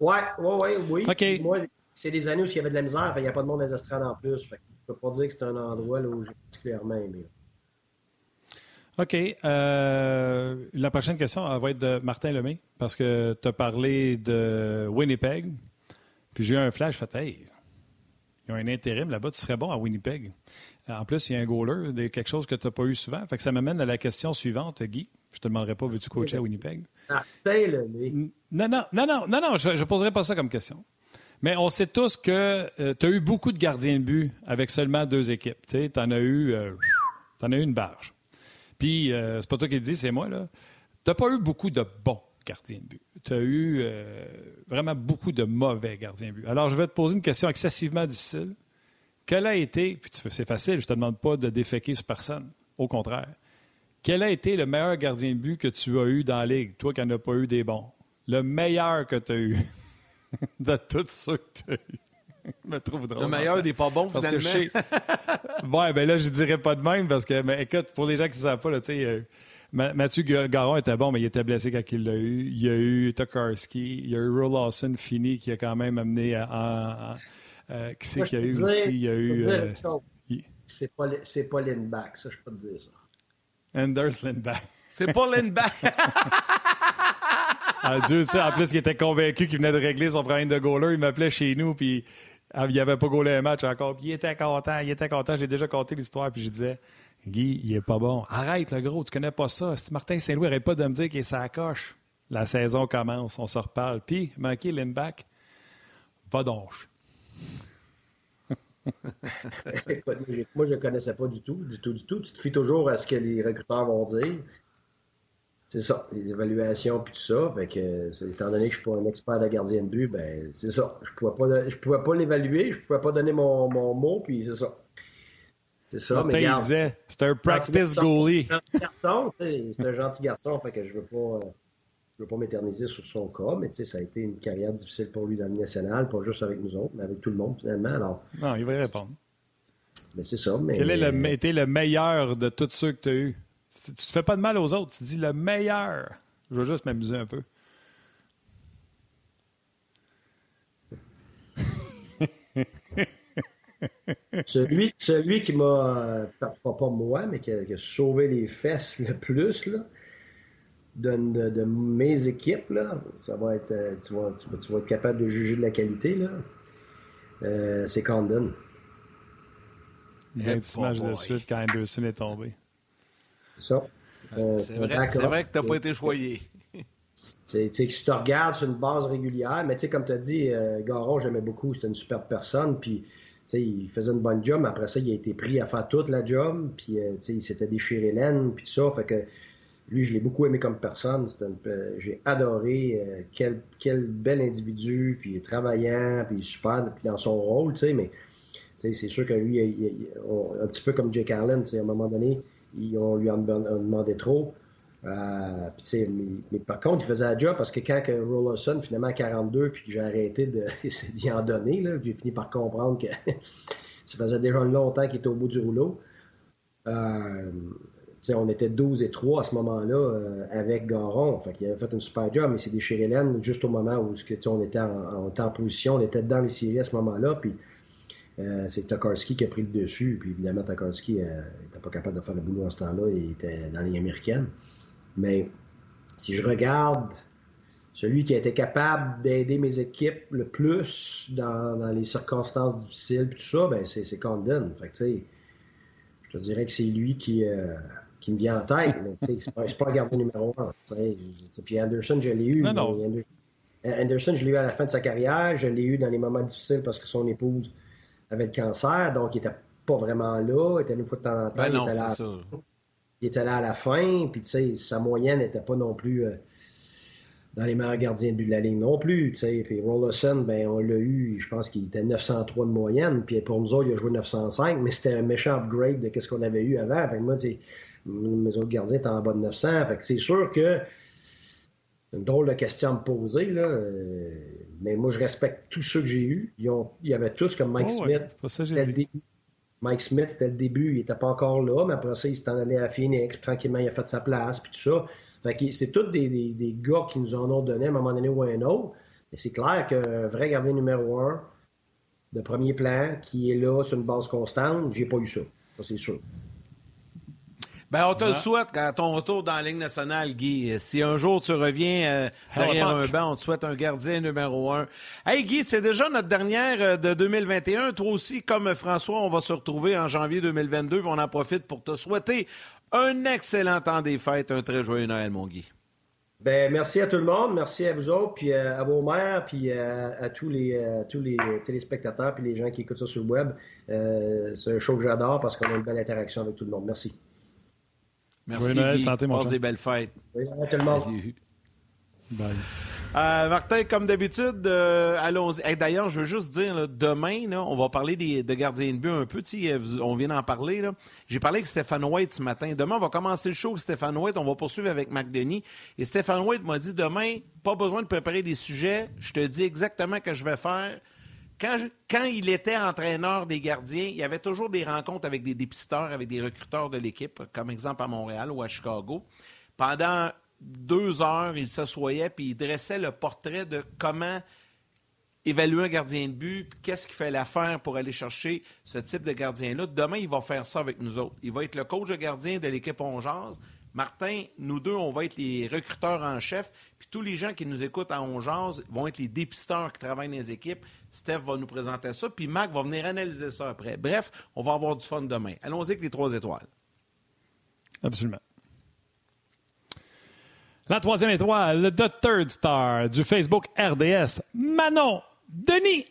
ouais, ouais, ouais, oui. Moi, c'est des années où il y avait de la misère, il n'y a pas de monde dans les estrades en plus. Fait je peux pas dire que c'est un endroit là, où j'ai particulièrement aimé. OK. Euh, la prochaine question va être de Martin Lemay, parce que tu as parlé de Winnipeg. Puis j'ai eu un flash, fait Hey, il y a un intérim là-bas, tu serais bon à Winnipeg. En plus, il y a un goaler, quelque chose que tu n'as pas eu souvent. Fait que ça m'amène à la question suivante, Guy. Je te demanderai pas, veux-tu coacher à Winnipeg? Martin Lemay. Non, non, non, non, non, non, je ne poserai pas ça comme question. Mais on sait tous que euh, tu as eu beaucoup de gardiens de but avec seulement deux équipes. Tu en as eu, euh, as eu une barge. Puis, euh, c'est pas toi qui le dis, c'est moi. Tu n'as pas eu beaucoup de bons gardiens de but. Tu as eu euh, vraiment beaucoup de mauvais gardiens de but. Alors, je vais te poser une question excessivement difficile. Quel a été, puis c'est facile, je te demande pas de déféquer sur personne. Au contraire. Quel a été le meilleur gardien de but que tu as eu dans la Ligue, toi qui n'en as pas eu des bons? Le meilleur que tu as eu de tous ceux que tu as eu. me trouve drôle. Le meilleur des pas bons, finalement. ouais, ben là, je dirais pas de même parce que, mais écoute, pour les gens qui ne savent pas, tu sais, euh, Mathieu Garon était bon, mais il était blessé quand il l'a eu. Il y a eu Tokarski, il y a eu Roe Lawson fini qui a quand même amené en. Euh, qui c'est qu'il y a eu aussi? Il y a eu. Euh, c'est pas, pas Lindback, ça, je peux te dire ça. Anders Lindback. C'est pas Lindback. ah, Dieu sait, en plus, il était convaincu qu'il venait de régler son problème de goaler. Il m'appelait chez nous, puis ah, il n'avait pas gaulé un match encore. Puis il était content, il était content. J'ai déjà compté l'histoire, puis je disais, Guy, il est pas bon. Arrête, le gros, tu connais pas ça. Si Martin Saint-Louis n'arrête pas de me dire qu'il est la saison commence, on se reparle. Puis, manqué Lindback, va donc. moi, je ne connaissais pas du tout, du tout, du tout. Tu te fies toujours à ce que les recruteurs vont dire. C'est ça, les évaluations puis tout ça. Fait que, étant donné que je suis pas un expert de gardien de but, ben c'est ça. Je pouvais pas, je pouvais pas l'évaluer, je pouvais pas donner mon, mon mot, puis c'est ça. C'est ça. mais il disait, c'est un practice goalie. C'est un gentil garçon, fait que je veux pas. Je veux pas m'éterniser sur son cas, mais ça a été une carrière difficile pour lui dans le national, pas juste avec nous autres, mais avec tout le monde finalement. Alors, non, il va y répondre. Mais c'est ça. Mais... Quel a été le meilleur de tous ceux que tu as eus? Tu te fais pas de mal aux autres, tu dis le meilleur. Je veux juste m'amuser un peu. celui, celui qui m'a, pas, pas moi, mais qui a, sauvé les fesses le plus, là, de, de, mes équipes, là, ça va être, euh, tu, vas, tu, vas, être capable de juger de la qualité, là. Euh, c'est Condon. 20 matchs de suite quand Anderson est tombé. Ça. Euh, c'est vrai, vrai, que tu n'as pas été choyé. Tu sais, si tu regardes sur une base régulière, mais tu sais, comme tu as dit, Garon, j'aimais beaucoup, c'était une superbe personne, puis il faisait une bonne job, mais après ça, il a été pris à faire toute la job, puis euh, il s'était déchiré l'aine, puis ça. Fait que lui, je l'ai beaucoup aimé comme personne. Euh, j'ai adoré euh, quel, quel, bel individu, puis travaillant, puis super, puis dans son rôle, tu sais, mais c'est sûr que lui, un petit peu comme Jake Allen, à un moment donné, on lui en demandait trop. Euh, mais, par contre, il faisait la job parce que quand que Rollerson, finalement, à 42, puis que j'ai arrêté d'y en donner, j'ai fini par comprendre que ça faisait déjà longtemps qu'il était au bout du rouleau. Euh, on était 12 et 3 à ce moment-là euh, avec Garon. Fait avait fait une super job, mais c'est déchiré l'aine juste au moment où on, était en, en, position, on était dans les séries à ce moment-là. Puis euh, c'est Tokarski qui a pris le dessus. Puis évidemment, Tokarski n'était pas capable de faire le boulot en ce temps-là. Il était dans les américaines. Mais si je regarde celui qui a été capable d'aider mes équipes le plus dans, les circonstances difficiles, tout ça, ben c'est Condon. Fait que, je te dirais que c'est lui qui, euh, qui me vient en tête. C'est pas, pas un gardien numéro un. Puis Anderson, je l'ai eu. Anderson, je l'ai eu à la fin de sa carrière. Je l'ai eu dans les moments difficiles parce que son épouse avait le cancer. Donc, il n'était pas vraiment là. Il était une fois de temps en temps. Ben non, il, était là, ça. il était là à la fin. Puis, tu sais, sa moyenne n'était pas non plus euh, dans les meilleurs gardiens de but de la ligne non plus. sais. Puis Rollerson, ben, on l'a eu, je pense qu'il était 903 de moyenne. Puis pour nous autres, il a joué 905, mais c'était un méchant upgrade de ce qu'on avait eu avant. Fait moi, mes autres gardiens étaient en bas de 900. Fait que c'est sûr que c'est une drôle de question à me poser, là. Euh, mais moi, je respecte tous ceux que j'ai eus. Ils, ont, y avait tous, comme Mike oh, Smith. Mike Smith, c'était le début, il n'était pas encore là, mais après ça, il s'est en allé à Phoenix, tranquillement, il a fait sa place, puis tout ça. Fait que c'est tous des, des, gars qui nous en ont donné à un moment donné ou à un autre. Mais c'est clair qu'un vrai gardien numéro un, de premier plan, qui est là sur une base constante, j'ai pas eu ça. Ça, c'est sûr. Ben, on te le souhaite à ton retour dans la Ligue nationale, Guy. Si un jour tu reviens euh, derrière un banc, on te souhaite un gardien numéro un. Hey, Guy, c'est déjà notre dernière euh, de 2021. Toi aussi, comme François, on va se retrouver en janvier 2022. On en profite pour te souhaiter un excellent temps des fêtes, un très joyeux Noël, mon Guy. Ben, merci à tout le monde, merci à vous autres, puis euh, à vos mères, puis à, tous les tous les téléspectateurs, puis les gens qui écoutent ça sur le web. c'est un show que j'adore parce qu'on a une belle interaction avec tout le monde. Merci. Merci. Noël, santé, mon Passe des belles fêtes. Oui, tellement. Bye. Euh, Martin, comme d'habitude, euh, allons-y. D'ailleurs, je veux juste dire, demain, on va parler des, de gardiens de but un peu. On vient d'en parler. J'ai parlé avec Stéphane White ce matin. Demain, on va commencer le show avec Stéphane White. On va poursuivre avec Marc Denis. Et Stéphane White m'a dit demain, pas besoin de préparer des sujets. Je te dis exactement ce que je vais faire. Quand, il était entraîneur des gardiens, il y avait toujours des rencontres avec des dépisteurs, avec des recruteurs de l'équipe, comme exemple à Montréal ou à Chicago. Pendant deux heures, il s'assoyait puis il dressait le portrait de comment évaluer un gardien de but, qu'est-ce qu'il fallait faire pour aller chercher ce type de gardien-là. Demain, il va faire ça avec nous autres. Il va être le coach de gardien de l'équipe Ongeance. Martin, nous deux, on va être les recruteurs en chef, puis tous les gens qui nous écoutent à Ongeance vont être les dépisteurs qui travaillent dans les équipes. Steph va nous présenter ça, puis Mac va venir analyser ça après. Bref, on va avoir du fun demain. Allons-y avec les trois étoiles. Absolument. La troisième étoile, The Third Star du Facebook RDS, Manon Denis.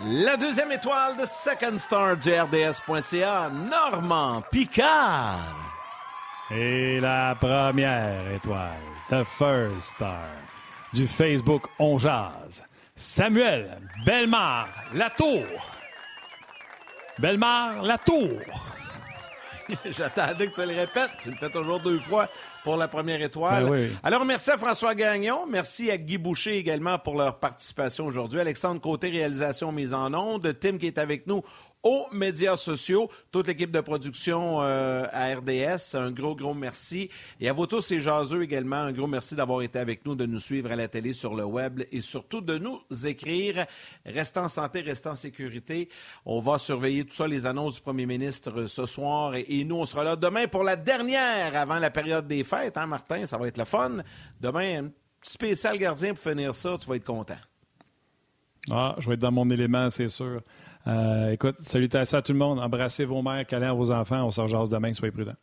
La deuxième étoile de Second Star du RDS.ca, Normand Picard. Et la première étoile, The First Star du Facebook On Jazz. Samuel Belmar Latour. Belmar Latour. J'attendais que tu le répètes. Tu le fais toujours deux fois pour la première étoile. Ben Alors, merci à François Gagnon. Merci à Guy Boucher également pour leur participation aujourd'hui. Alexandre Côté, réalisation mise en onde. Tim qui est avec nous aux médias sociaux, toute l'équipe de production euh, à RDS, un gros, gros merci. Et à vous tous et jaseux également, un gros merci d'avoir été avec nous, de nous suivre à la télé, sur le web et surtout de nous écrire. Restez en santé, restez en sécurité. On va surveiller tout ça, les annonces du premier ministre ce soir. Et, nous, on sera là demain pour la dernière avant la période des fêtes, hein, Martin? Ça va être le fun. Demain, un petit spécial gardien pour finir ça, tu vas être content. Ah, je vais être dans mon élément, c'est sûr. Euh, écoute, salutations à tout le monde. Embrassez vos mères, câlins vos enfants. On se rejase demain. Soyez prudents.